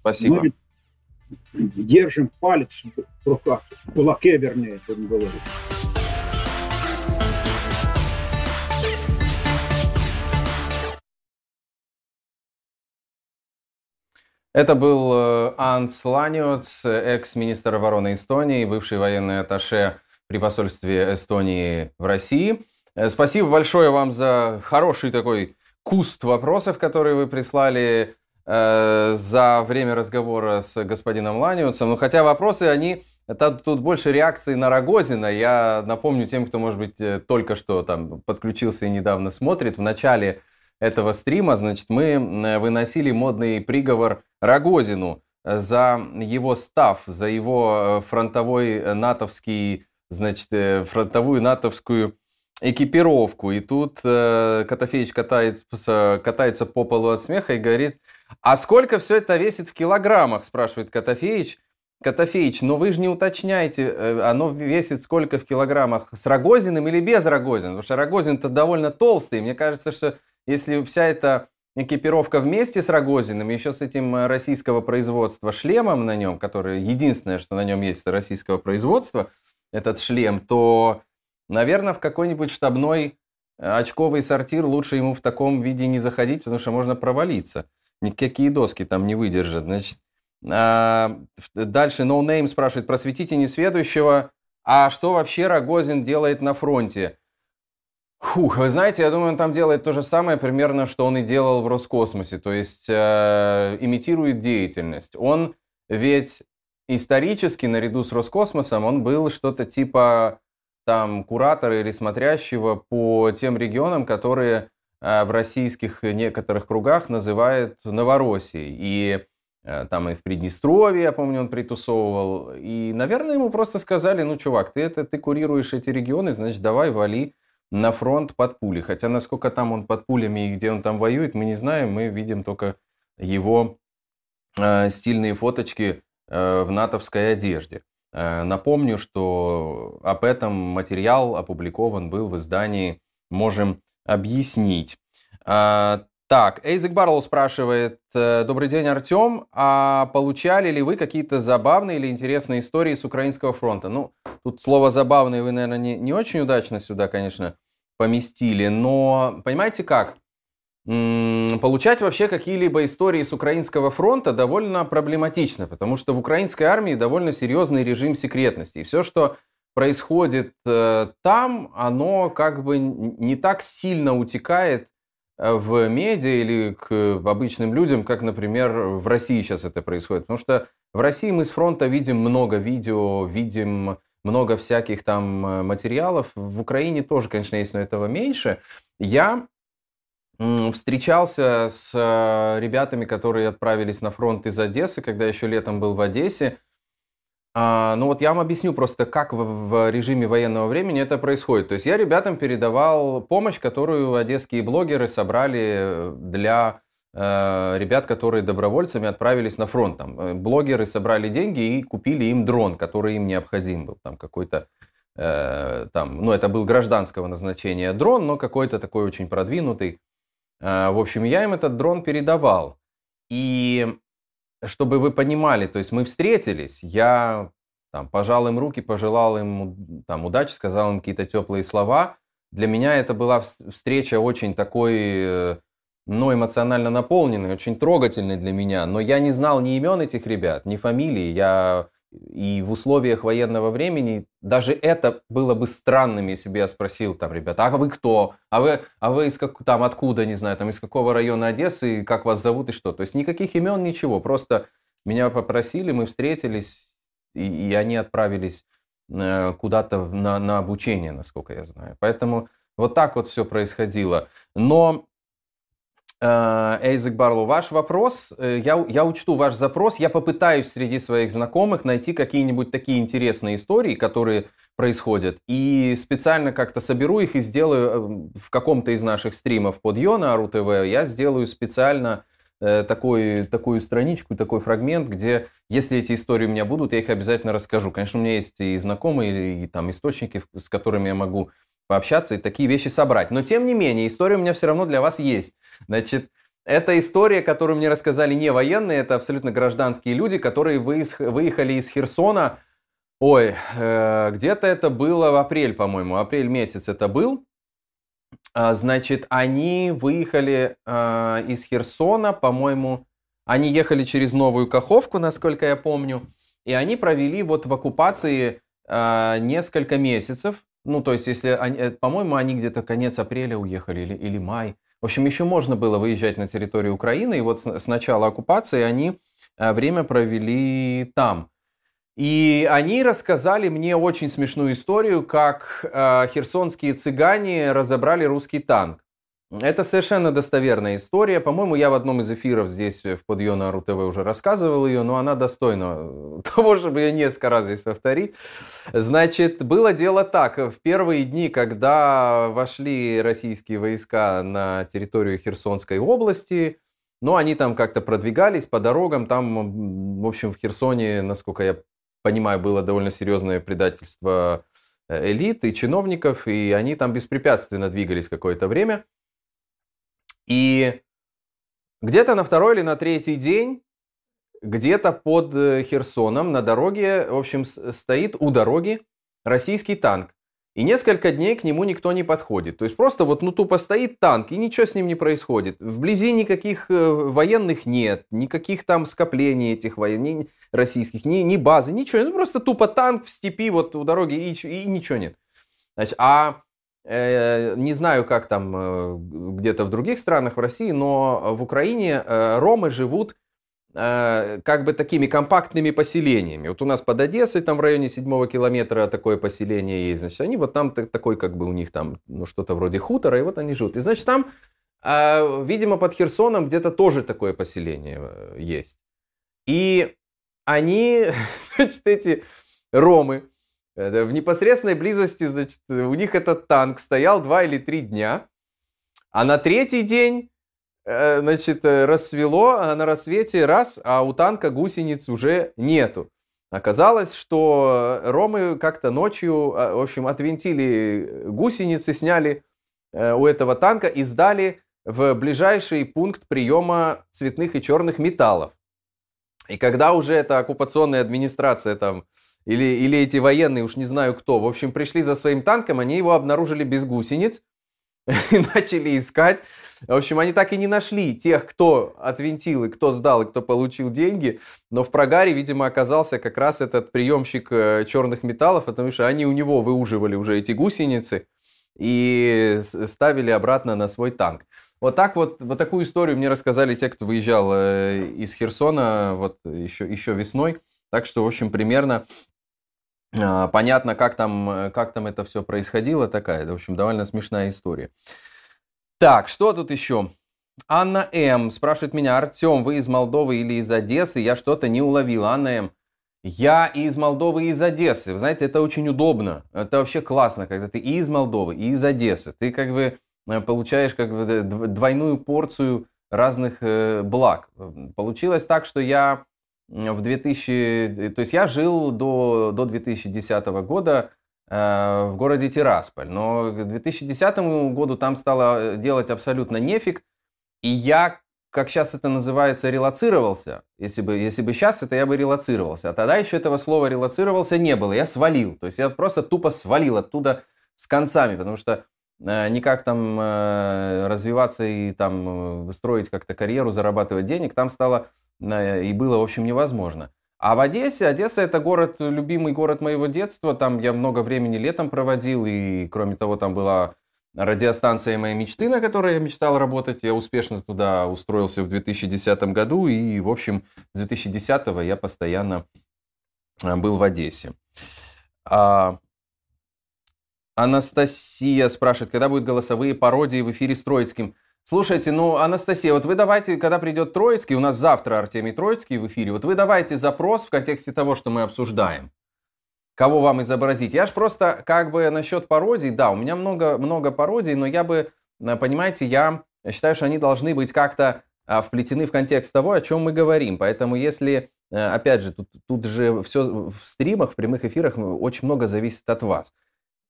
Спасибо. Мы держим палец в руках, в кулаке, вернее, будем говорить. Это был э, Анс Ланиоц, экс-министр обороны Эстонии, бывший военный атташе при посольстве Эстонии в России. Э, спасибо большое вам за хороший такой куст вопросов, которые вы прислали э, за время разговора с господином Ланиусом. Ну, хотя вопросы, они это тут больше реакции на Рогозина. Я напомню тем, кто, может быть, э, только что там подключился и недавно смотрит. В начале этого стрима, значит, мы выносили модный приговор Рогозину за его став, за его э, фронтовой натовский, значит, э, фронтовую натовскую экипировку. И тут э, Котофеич катается, катается по полу от смеха и говорит, а сколько все это весит в килограммах, спрашивает Котофеич. Котофеич, но вы же не уточняете, э, оно весит сколько в килограммах с Рогозиным или без Рогозина, потому что Рогозин-то довольно толстый. Мне кажется, что если вся эта экипировка вместе с Рогозиным, еще с этим э, российского производства шлемом на нем, который единственное, что на нем есть российского производства, этот шлем, то Наверное, в какой-нибудь штабной э, очковый сортир лучше ему в таком виде не заходить, потому что можно провалиться. Никакие доски там не выдержат. Значит, а, дальше No Name спрашивает, просветите несведущего, а что вообще Рогозин делает на фронте? Фух, вы знаете, я думаю, он там делает то же самое примерно, что он и делал в Роскосмосе, то есть э, имитирует деятельность. Он ведь исторически, наряду с Роскосмосом, он был что-то типа там куратора или смотрящего по тем регионам, которые э, в российских некоторых кругах называют Новороссией. И э, там и в Приднестровье, я помню, он притусовывал. И, наверное, ему просто сказали, ну, чувак, ты, это, ты курируешь эти регионы, значит, давай вали на фронт под пули. Хотя насколько там он под пулями и где он там воюет, мы не знаем. Мы видим только его э, стильные фоточки э, в натовской одежде. Э, напомню, что об этом материал опубликован был в издании «Можем объяснить». А, так, Эйзек Барлоу спрашивает, э, добрый день, Артем, а получали ли вы какие-то забавные или интересные истории с Украинского фронта? Ну, тут слово «забавные» вы, наверное, не, не очень удачно сюда, конечно, поместили, но понимаете как? Получать вообще какие-либо истории с Украинского фронта довольно проблематично, потому что в украинской армии довольно серьезный режим секретности. И все, что происходит э, там, оно как бы не так сильно утекает э, в медиа или к обычным людям, как, например, в России сейчас это происходит. Потому что в России мы с фронта видим много видео, видим много всяких там э, материалов. В Украине тоже, конечно, есть, но этого меньше. Я встречался с э, ребятами, которые отправились на фронт из Одессы, когда еще летом был в Одессе. А, ну вот я вам объясню просто, как в, режиме военного времени это происходит. То есть я ребятам передавал помощь, которую одесские блогеры собрали для э, ребят, которые добровольцами отправились на фронт. Там, э, блогеры собрали деньги и купили им дрон, который им необходим был. Там какой-то там, ну это был гражданского назначения дрон, но какой-то такой очень продвинутый. А, в общем, я им этот дрон передавал. И чтобы вы понимали, то есть мы встретились, я там, пожал им руки, пожелал им там, удачи, сказал им какие-то теплые слова. Для меня это была встреча очень такой, э, ну, эмоционально наполненной, очень трогательной для меня. Но я не знал ни имен этих ребят, ни фамилии. Я и в условиях военного времени даже это было бы странным, если бы я спросил там, ребята, а вы кто? А вы, а вы из как, там откуда, не знаю, там из какого района Одессы, как вас зовут и что? То есть никаких имен, ничего. Просто меня попросили, мы встретились, и, и они отправились э, куда-то на, на обучение, насколько я знаю. Поэтому вот так вот все происходило. Но Эйзек Барлоу, ваш вопрос, э, я, я учту ваш запрос, я попытаюсь среди своих знакомых найти какие-нибудь такие интересные истории, которые происходят, и специально как-то соберу их и сделаю э, в каком-то из наших стримов под Йона Ару ТВ, я сделаю специально такой, такую страничку, такой фрагмент, где, если эти истории у меня будут, я их обязательно расскажу. Конечно, у меня есть и знакомые, и, и там источники, с которыми я могу пообщаться и такие вещи собрать. Но тем не менее, история у меня все равно для вас есть. Значит, это история, которую мне рассказали не военные, это абсолютно гражданские люди, которые выехали из Херсона. Ой, э, где-то это было в апрель, по-моему, апрель месяц это был. А, значит, они выехали э, из Херсона, по-моему, они ехали через Новую Каховку, насколько я помню, и они провели вот в оккупации э, несколько месяцев. Ну, то есть, если, они, э, по-моему, они где-то конец апреля уехали или, или май. В общем, еще можно было выезжать на территорию Украины, и вот с, с начала оккупации они э, время провели там. И они рассказали мне очень смешную историю, как э, херсонские цыгане разобрали русский танк. Это совершенно достоверная история. По-моему, я в одном из эфиров здесь в Подъема РУ ТВ уже рассказывал ее, но она достойна э, того, чтобы ее несколько раз здесь повторить. Значит, было дело так. В первые дни, когда вошли российские войска на территорию Херсонской области, ну, они там как-то продвигались по дорогам. Там, в общем, в Херсоне, насколько я понимаю, было довольно серьезное предательство э, элит и чиновников, и они там беспрепятственно двигались какое-то время. И где-то на второй или на третий день, где-то под э, Херсоном на дороге, в общем, стоит у дороги российский танк. И несколько дней к нему никто не подходит. То есть просто вот ну тупо стоит танк, и ничего с ним не происходит. Вблизи никаких э, военных нет, никаких там скоплений этих военных российских, ни, ни базы, ничего. Ну просто тупо танк в степи вот у дороги, и, и ничего нет. Значит, а не знаю, как там э, где-то в других странах в России, но в Украине э, ромы живут э, как бы такими компактными поселениями. Вот у нас под Одессой, там в районе седьмого километра такое поселение есть, значит, они вот там такой, как бы у них там, ну, что-то вроде хутора, и вот они живут. И, значит, там, э, видимо, под Херсоном где-то тоже такое поселение э, есть. И они, значит, эти ромы, в непосредственной близости, значит, у них этот танк стоял два или три дня, а на третий день Э, значит, э, рассвело, а на рассвете раз, а у танка гусениц уже нету. Оказалось, что ромы как-то ночью, а, в общем, отвинтили гусеницы, сняли э, у этого танка и сдали в ближайший пункт приема цветных и черных металлов. И когда уже эта оккупационная администрация там, или, или эти военные, уж не знаю кто, в общем, пришли за своим танком, они его обнаружили без гусениц и начали искать. В общем, они так и не нашли тех, кто отвинтил и кто сдал, и кто получил деньги. Но в прогаре, видимо, оказался как раз этот приемщик э, черных металлов, потому что они у него выуживали уже эти гусеницы и ставили обратно на свой танк. Вот так вот, вот такую историю мне рассказали те, кто выезжал э, из Херсона вот еще, еще весной. Так что, в общем, примерно понятно, как там, как там это все происходило. Такая, в общем, довольно смешная история. Так, что тут еще? Анна М. спрашивает меня, Артем, вы из Молдовы или из Одессы? Я что-то не уловил. Анна М. Я из Молдовы и из Одессы. Вы знаете, это очень удобно. Это вообще классно, когда ты и из Молдовы, и из Одессы. Ты как бы э, получаешь как бы двойную порцию разных э, благ. Получилось так, что я в 2000... То есть я жил до, до 2010 года Э, в городе Тирасполь. Но к 2010 году там стало делать абсолютно нефиг. И я, как сейчас это называется, релацировался. Если бы, если бы сейчас это я бы релацировался. А тогда еще этого слова релацировался не было. Я свалил. То есть я просто тупо свалил оттуда с концами. Потому что э, никак там э, развиваться и там строить как-то карьеру, зарабатывать денег там стало и было, в общем, невозможно. А в Одессе, Одесса это город, любимый город моего детства, там я много времени летом проводил, и кроме того там была радиостанция моей мечты, на которой я мечтал работать. Я успешно туда устроился в 2010 году, и, в общем, с 2010 я постоянно был в Одессе. А... Анастасия спрашивает, когда будут голосовые пародии в эфире с Троицким? Слушайте, ну, Анастасия, вот вы давайте, когда придет Троицкий, у нас завтра Артемий Троицкий в эфире, вот вы давайте запрос в контексте того, что мы обсуждаем. Кого вам изобразить? Я же просто как бы насчет пародий, да, у меня много, много пародий, но я бы, э, понимаете, я считаю, что они должны быть как-то а, вплетены в контекст того, о чем мы говорим. Поэтому если, э, опять же, тут, тут же все в стримах, в прямых эфирах очень много зависит от вас.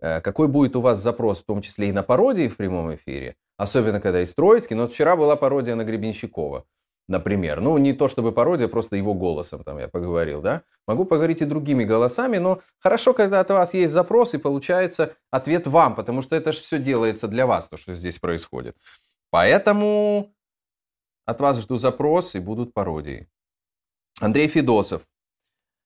Э, какой будет у вас запрос, в том числе и на пародии в прямом эфире, Особенно, когда есть Троицкий. Но вчера была пародия на Гребенщикова, например. Ну, не то чтобы пародия, просто его голосом там я поговорил, да. Могу поговорить и другими голосами, но хорошо, когда от вас есть запрос, и получается ответ вам, потому что это же все делается для вас, то, что здесь происходит. Поэтому от вас жду запрос, и будут пародии. Андрей Федосов.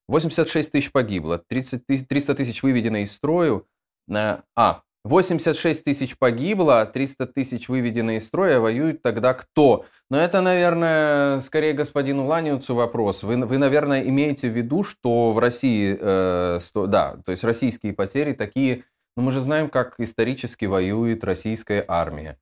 86 тысяч погибло, 30 тысяч, 300 тысяч выведено из строя. А, 86 тысяч погибло, 300 тысяч выведены из строя, воюют тогда кто? Но это, наверное, скорее господину Ланиуцу вопрос. Вы, вы наверное, имеете в виду, что в России, э, сто, да, то есть российские потери такие, ну мы же знаем, как исторически воюет российская армия.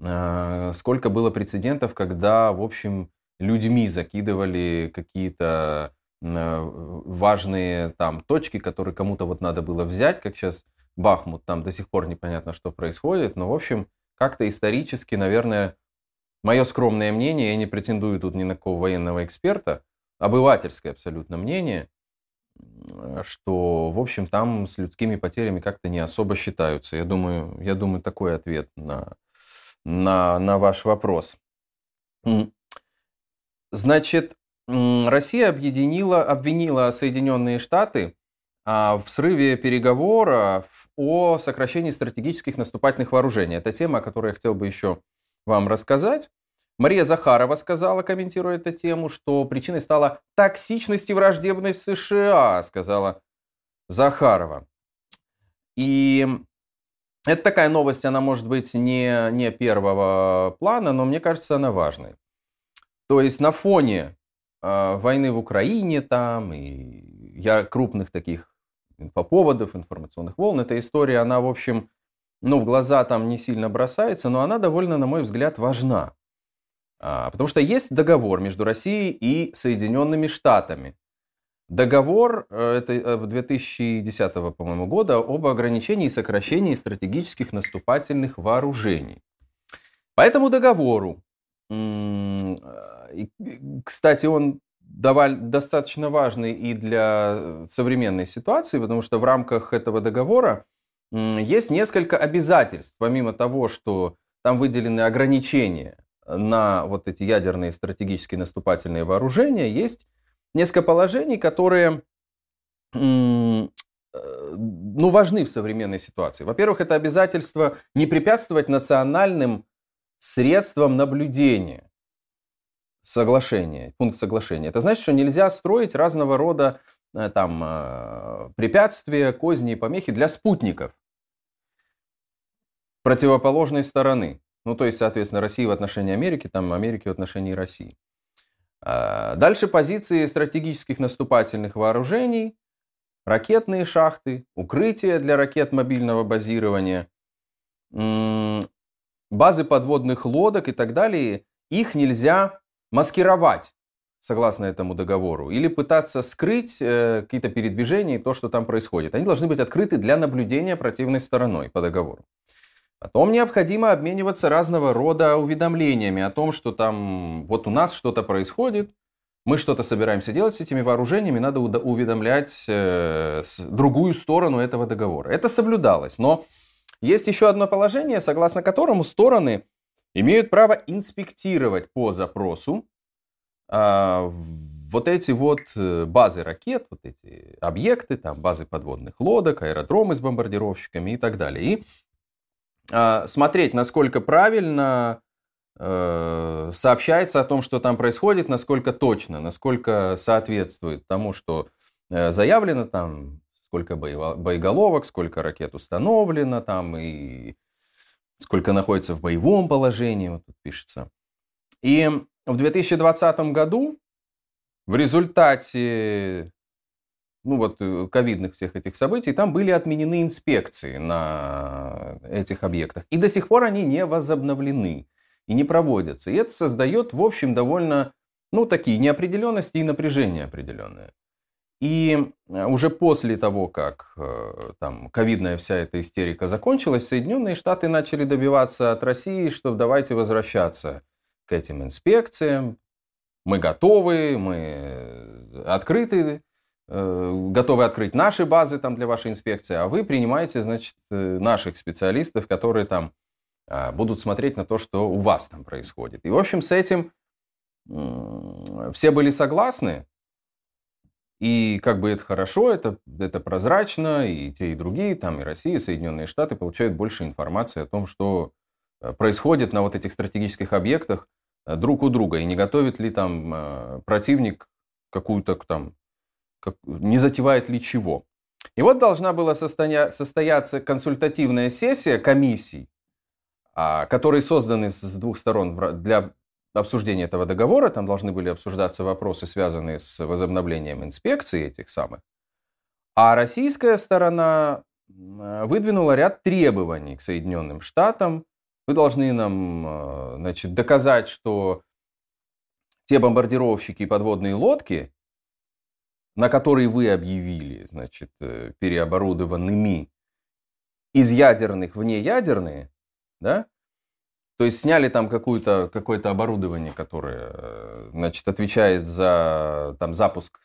Э, сколько было прецедентов, когда, в общем, людьми закидывали какие-то э, важные там точки, которые кому-то вот надо было взять, как сейчас Бахмут, там до сих пор непонятно, что происходит, но, в общем, как-то исторически, наверное, мое скромное мнение, я не претендую тут ни на какого военного эксперта, обывательское абсолютно мнение, что, в общем, там с людскими потерями как-то не особо считаются. Я думаю, я думаю такой ответ на, на, на ваш вопрос. Значит, Россия объединила, обвинила Соединенные Штаты а, в срыве переговоров о сокращении стратегических наступательных вооружений. Это тема, о которой я хотел бы еще вам рассказать. Мария Захарова сказала, комментируя эту тему, что причиной стала токсичность и враждебность США, сказала Захарова. И это такая новость, она может быть не, не первого плана, но мне кажется, она важной. То есть на фоне э, войны в Украине там и я крупных таких инфоповодов, информационных волн, эта история, она, в общем, ну, в глаза там не сильно бросается, но она довольно, на мой взгляд, важна. А, потому что есть договор между Россией и Соединенными Штатами. Договор э, это 2010 э, по-моему, года об ограничении и сокращении стратегических наступательных вооружений. По этому договору, э, кстати, он довольно, достаточно важный и для современной ситуации, потому что в рамках этого договора есть несколько обязательств, помимо того, что там выделены ограничения на вот эти ядерные стратегические наступательные вооружения, есть несколько положений, которые э, ну, важны в современной ситуации. Во-первых, это обязательство не препятствовать национальным средствам наблюдения. Соглашение, пункт соглашения. Это значит, что нельзя строить разного рода э, там, э, препятствия, козни и помехи для спутников противоположной стороны. Ну, то есть, соответственно, России в отношении Америки, там Америки в отношении России. А, дальше позиции стратегических наступательных вооружений, ракетные шахты, укрытия для ракет мобильного базирования, базы подводных лодок и так далее, их нельзя маскировать согласно этому договору, или пытаться скрыть э, какие-то передвижения и то, что там происходит. Они должны быть открыты для наблюдения противной стороной по договору. Потом необходимо обмениваться разного рода уведомлениями о том, что там вот у нас что-то происходит, мы что-то собираемся делать с этими вооружениями, надо уведомлять э, другую сторону этого договора. Это соблюдалось, но есть еще одно положение, согласно которому стороны имеют право инспектировать по запросу э, вот эти вот э, базы ракет, вот эти объекты, там базы подводных лодок, аэродромы с бомбардировщиками и так далее. И а, смотреть, насколько правильно э, сообщается о том, что там происходит, насколько точно, насколько соответствует тому, что э, заявлено там, сколько боеголовок, сколько ракет установлено там и сколько находится в боевом положении, вот тут пишется. И в 2020 году в результате ну вот э, ковидных всех этих событий, там были отменены инспекции на этих объектах. И до сих пор они не возобновлены и не проводятся. И это создает, в общем, довольно, ну, такие неопределенности и напряжение определенное. И э, уже после того, как э, там ковидная вся эта истерика закончилась, Соединенные Штаты начали добиваться от России, что давайте возвращаться к этим инспекциям. Мы готовы, мы открыты Э, готовы открыть наши базы там для вашей инспекции, а вы принимаете, значит, наших специалистов, которые там а, будут смотреть на то, что у вас там происходит. И, в общем, с этим все были согласны, и как бы это хорошо, это, это прозрачно, и те, и другие, там и Россия, и Соединенные Штаты получают больше информации о том, что э, происходит на вот этих стратегических объектах друг у друга, и не готовит ли там противник какую-то там как, не затевает ли чего. И вот должна была состоя, состояться консультативная сессия комиссий, а, которые созданы с двух сторон для обсуждения этого договора. Там должны были обсуждаться вопросы, связанные с возобновлением инспекции этих самых. А российская сторона выдвинула ряд требований к Соединенным Штатам. Вы должны нам а, значит, доказать, что те бомбардировщики и подводные лодки, на который вы объявили, значит, э, переоборудованными из ядерных в неядерные, да, то есть сняли там какое-то какое оборудование, которое, э, значит, отвечает за там, запуск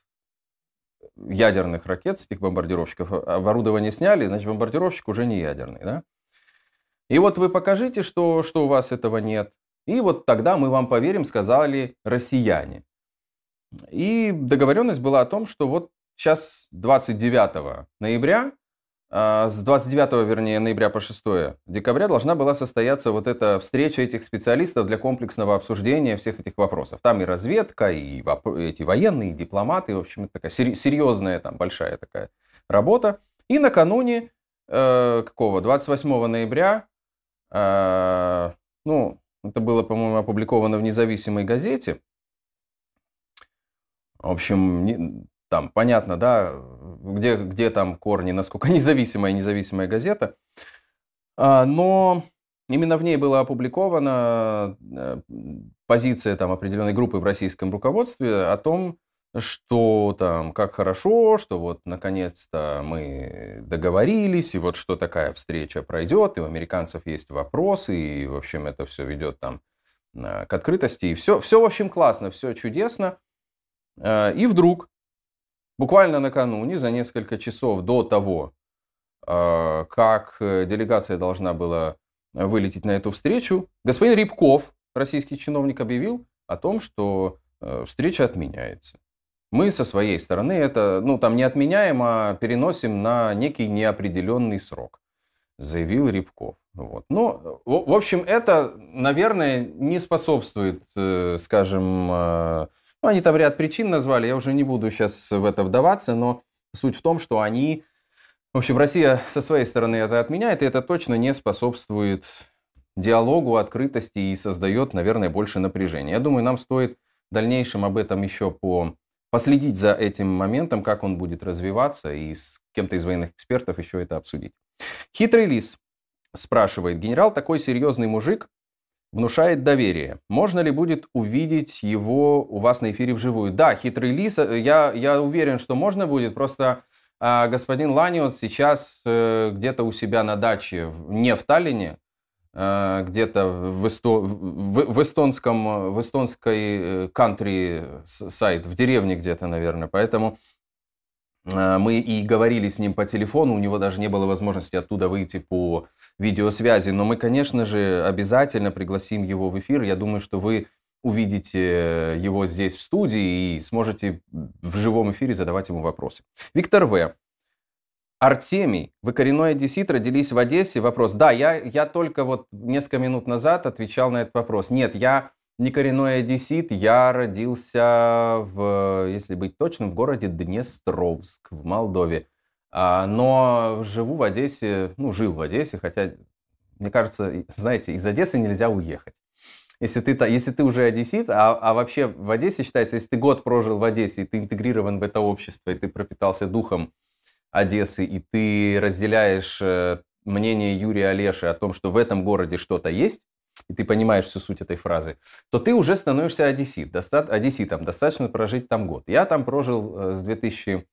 ядерных ракет этих бомбардировщиков. А, оборудование сняли, значит, бомбардировщик уже не ядерный, да? И вот вы покажите, что, что у вас этого нет. И вот тогда мы вам поверим, сказали россияне. И договоренность была о том, что вот сейчас 29 ноября, с 29, вернее, ноября по 6 декабря должна была состояться вот эта встреча этих специалистов для комплексного обсуждения всех этих вопросов. Там и разведка, и эти военные, и дипломаты, в общем, это такая серьезная, там, большая такая работа. И накануне, э, какого, 28 ноября, э, ну, это было, по-моему, опубликовано в независимой газете, В общем, там понятно, да, где, где там корни, насколько независимая независимая газета. А, но именно в ней была опубликована э, позиция там определенной группы в российском руководстве о том, что там как хорошо, что вот наконец-то мы договорились, и вот что такая встреча пройдет, и у американцев есть вопросы, и в общем это все ведет там к открытости, и все, все в общем классно, все чудесно. А, и вдруг, буквально накануне, за несколько часов до того, а, как делегация должна была вылететь на эту встречу, господин Рябков, российский чиновник, объявил о том, что э, встреча отменяется. Мы со своей стороны это, ну, там не отменяем, а переносим на некий неопределенный срок, заявил Рябков. Вот. Ну, в, общем, это, наверное, не способствует, э, скажем, э, ну, они там ряд причин назвали, я уже не буду сейчас в это вдаваться, но суть в том, что они, в общем, Россия со своей стороны это отменяет, и это точно не способствует диалогу, открытости и создает, наверное, больше напряжения. Я думаю, нам стоит в дальнейшем об этом еще по последить за этим моментом, как он будет развиваться, и с кем-то из военных экспертов еще это обсудить. Хитрый лис спрашивает, генерал такой серьезный мужик, внушает доверие. Можно ли будет увидеть его у вас на эфире вживую? Да, хитрый лис, э, я, я уверен, что можно будет, просто а, господин Ланиот сейчас э, где-то у себя на даче, не в Таллине, Э, где-то в, эсто... в, в эстонском, в эстонской э, кантри сайт, в деревне где-то, наверное. Поэтому э, мы и говорили с ним по телефону, у него даже не было возможности оттуда выйти по видеосвязи. Но мы, конечно же, обязательно пригласим его в эфир. Я думаю, что вы увидите его здесь в студии и сможете в живом эфире задавать ему вопросы. Виктор В. Артемий, вы коренной одессит, родились в Одессе? Вопрос. Да, я, я только вот несколько минут назад отвечал на этот вопрос. Нет, я не коренной одессит, я родился в, если быть точным, в городе Днестровск в Молдове. А, но живу в Одессе, ну, жил в Одессе, хотя, мне кажется, знаете, из Одессы нельзя уехать. Если ты, если ты уже одессит, а, а вообще в Одессе считается, если ты год прожил в Одессе, и ты интегрирован в это общество, и ты пропитался духом Одессы, и ты разделяешь э, мнение Юрия Олеши о том, что в этом городе что-то есть, и ты понимаешь всю суть этой фразы, то ты уже становишься одессит, доста- одесситом. Достаточно прожить там год. Я там прожил э, с 2000,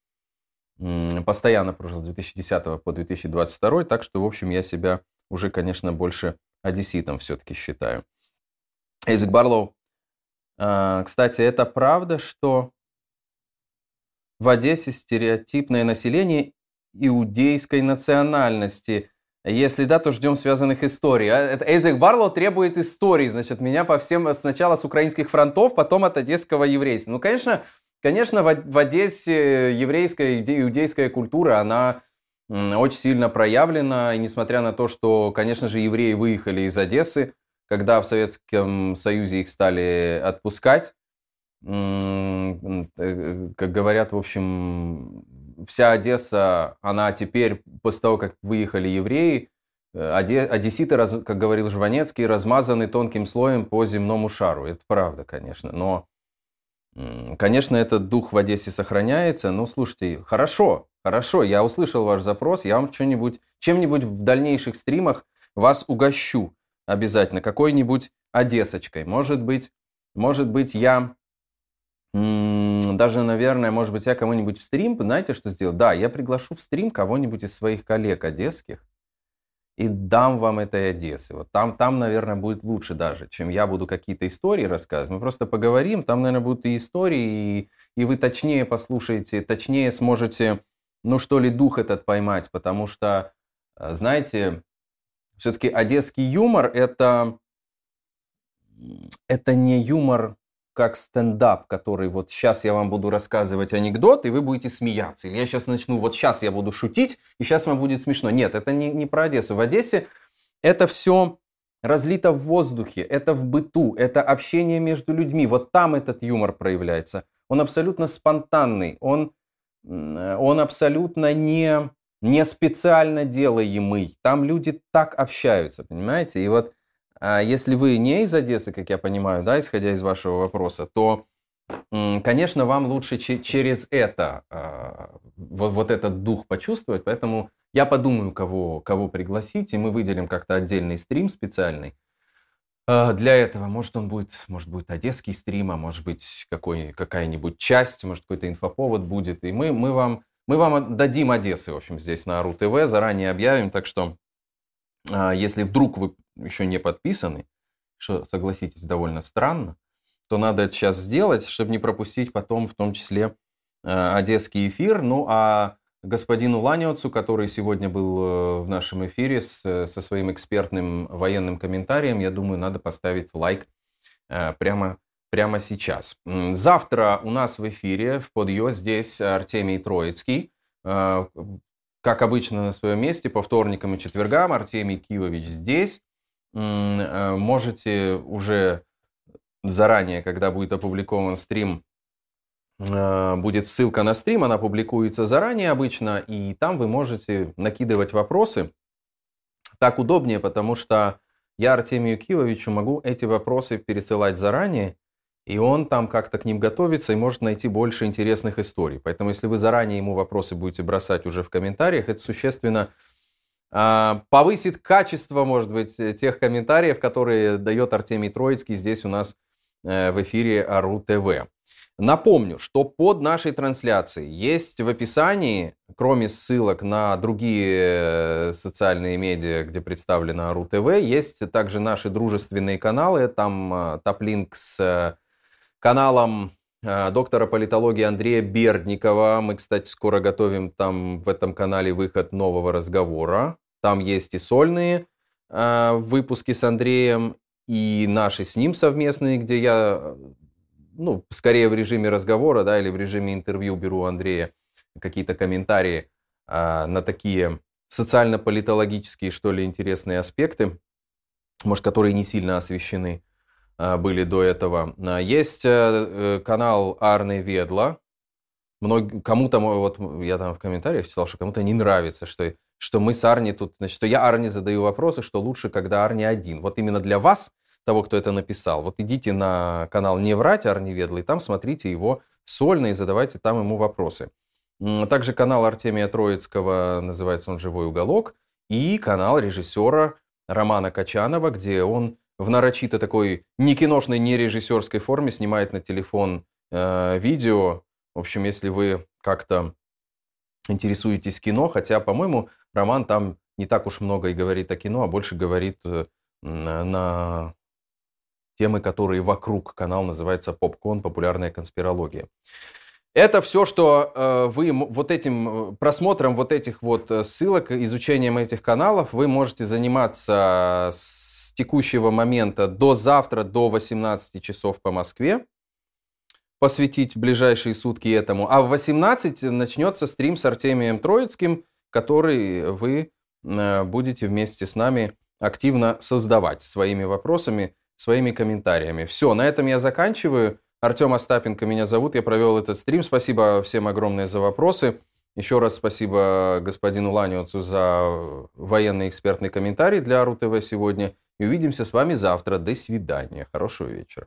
постоянно прожил с 2010 по 2022, так что, в общем, я себя уже, конечно, больше одесситом все-таки считаю. Эйзек Барлоу. А, кстати, это правда, что в Одессе стереотипное население иудейской национальности. Если да, то ждем связанных историй. А, это Эйзек Барлоу требует историй, значит, меня по всем, сначала с украинских фронтов, потом от одесского еврейства. Ну, конечно, конечно, в, Одессе еврейская, иудейская культура, она очень сильно проявлена, и несмотря на то, что, конечно же, евреи выехали из Одессы, когда в Советском Союзе их стали отпускать, Э, как говорят, в общем, вся Одесса, она теперь, после того, как выехали евреи, э, одесситы, как говорил Жванецкий, размазаны тонким слоем по земному шару. Это правда, конечно. Но, конечно, этот дух в Одессе сохраняется. Но, слушайте, хорошо, хорошо, я услышал ваш запрос, я вам что-нибудь, чем-нибудь в дальнейших стримах вас угощу обязательно, какой-нибудь одессочкой. Может быть, может быть, я даже, наверное, может быть, я кому-нибудь в стрим, знаете, что сделаю? Да, я приглашу в стрим кого-нибудь из своих коллег одесских и дам вам этой Одессы. Вот там, там, наверное, будет лучше даже, чем я буду какие-то истории рассказывать. Мы просто поговорим, там, наверное, будут и истории, и, и вы точнее послушаете, точнее сможете, ну что ли, дух этот поймать, потому что, э, знаете, все-таки одесский юмор это, это не юмор как стендап, который вот сейчас я вам буду рассказывать анекдот, и вы будете смеяться. Или я сейчас начну, вот сейчас я буду шутить, и сейчас вам будет смешно. Нет, это не, не про Одессу. В Одессе это все разлито в воздухе, это в быту, это общение между людьми. Вот там этот юмор проявляется. Он абсолютно спонтанный, он, он абсолютно не, не специально делаемый. Там люди так общаются, понимаете? И вот а если вы не из Одессы, как я понимаю, да, исходя из вашего вопроса, то конечно, вам лучше через это, а, вот, вот этот дух почувствовать, поэтому я подумаю, кого, кого пригласить, и мы выделим как-то отдельный стрим специальный. А, для этого, может, он будет, может, будет одесский стрим, а может быть, какой, какая-нибудь часть, может, какой-то инфоповод будет. И мы, мы, вам, мы вам дадим Одессы, в общем, здесь на РУ-ТВ, заранее объявим. Так что, если вдруг вы еще не подписаны, что, согласитесь, довольно странно, то надо это сейчас сделать, чтобы не пропустить потом, в том числе, а, одесский эфир. Ну, а господину Ланиоцу, который сегодня был э, в нашем эфире с, со своим экспертным военным комментарием. Я думаю, надо поставить лайк э, прямо, прямо сейчас. Завтра у нас в эфире в Подъё здесь Артемий Троицкий. Э, как обычно на своем месте, по вторникам и четвергам Артемий Кивович здесь. Можете уже заранее, когда будет опубликован стрим, Э, будет ссылка на стрим, она публикуется заранее обычно, и там вы можете накидывать вопросы. Так удобнее, потому что я Артемию Кивовичу могу эти вопросы пересылать заранее, и он там как-то к ним готовится и может найти больше интересных историй. Поэтому если вы заранее ему вопросы будете бросать уже в комментариях, это существенно э, повысит качество, может быть, тех комментариев, которые дает Артемий Троицкий здесь у нас э, в эфире АРУ ТВ. Напомню, что под нашей трансляцией есть в описании, кроме ссылок на другие э, социальные медиа, где представлено РУ-ТВ, есть также наши дружественные каналы. Там э, топ-линк с э, каналом доктора политологии Андрея Бердникова. Мы, кстати, скоро готовим там в этом канале выход нового разговора. Там есть и сольные выпуски с Андреем, и наши с ним совместные, где я ну, скорее в режиме разговора, да, или в режиме интервью беру у Андрея какие-то комментарии а, на такие социально-политологические, что ли, интересные аспекты, может, которые не сильно освещены а, были до этого. А, есть а, канал Арны Ведла. Мног... Кому-то, вот я там в комментариях читал, что кому-то не нравится, что, что мы с Арни тут, значит, что я Арни задаю вопросы, что лучше, когда Арни один. Вот именно для вас того, кто это написал. Вот идите на канал «Не врать» Арни Ведла, и там смотрите его сольно и задавайте там ему вопросы. Также канал Артемия Троицкого, называется он «Живой уголок», и канал режиссера Романа Качанова, где он в нарочито такой не киношной, не режиссерской форме снимает на телефон э, видео. В общем, если вы как-то интересуетесь кино, хотя, по-моему, Роман там не так уж много и говорит о кино, а больше говорит э, на темы, которые вокруг. Канал называется «Попкон. Популярная конспирология». Это все, что э, вы вот этим э, просмотром вот этих вот ссылок, изучением этих каналов, вы можете заниматься с текущего момента до завтра, до 18 часов по Москве, посвятить ближайшие сутки этому. А в 18 начнется стрим с Артемием Троицким, который вы э, будете вместе с нами активно создавать своими вопросами своими комментариями. Все, на этом я заканчиваю. Артем Остапенко меня зовут, я провел этот стрим. Спасибо всем огромное за вопросы. Еще раз спасибо господину Ланиоцу за военный экспертный комментарий для РУ-ТВ сегодня. И увидимся с вами завтра. До свидания. Хорошего вечера.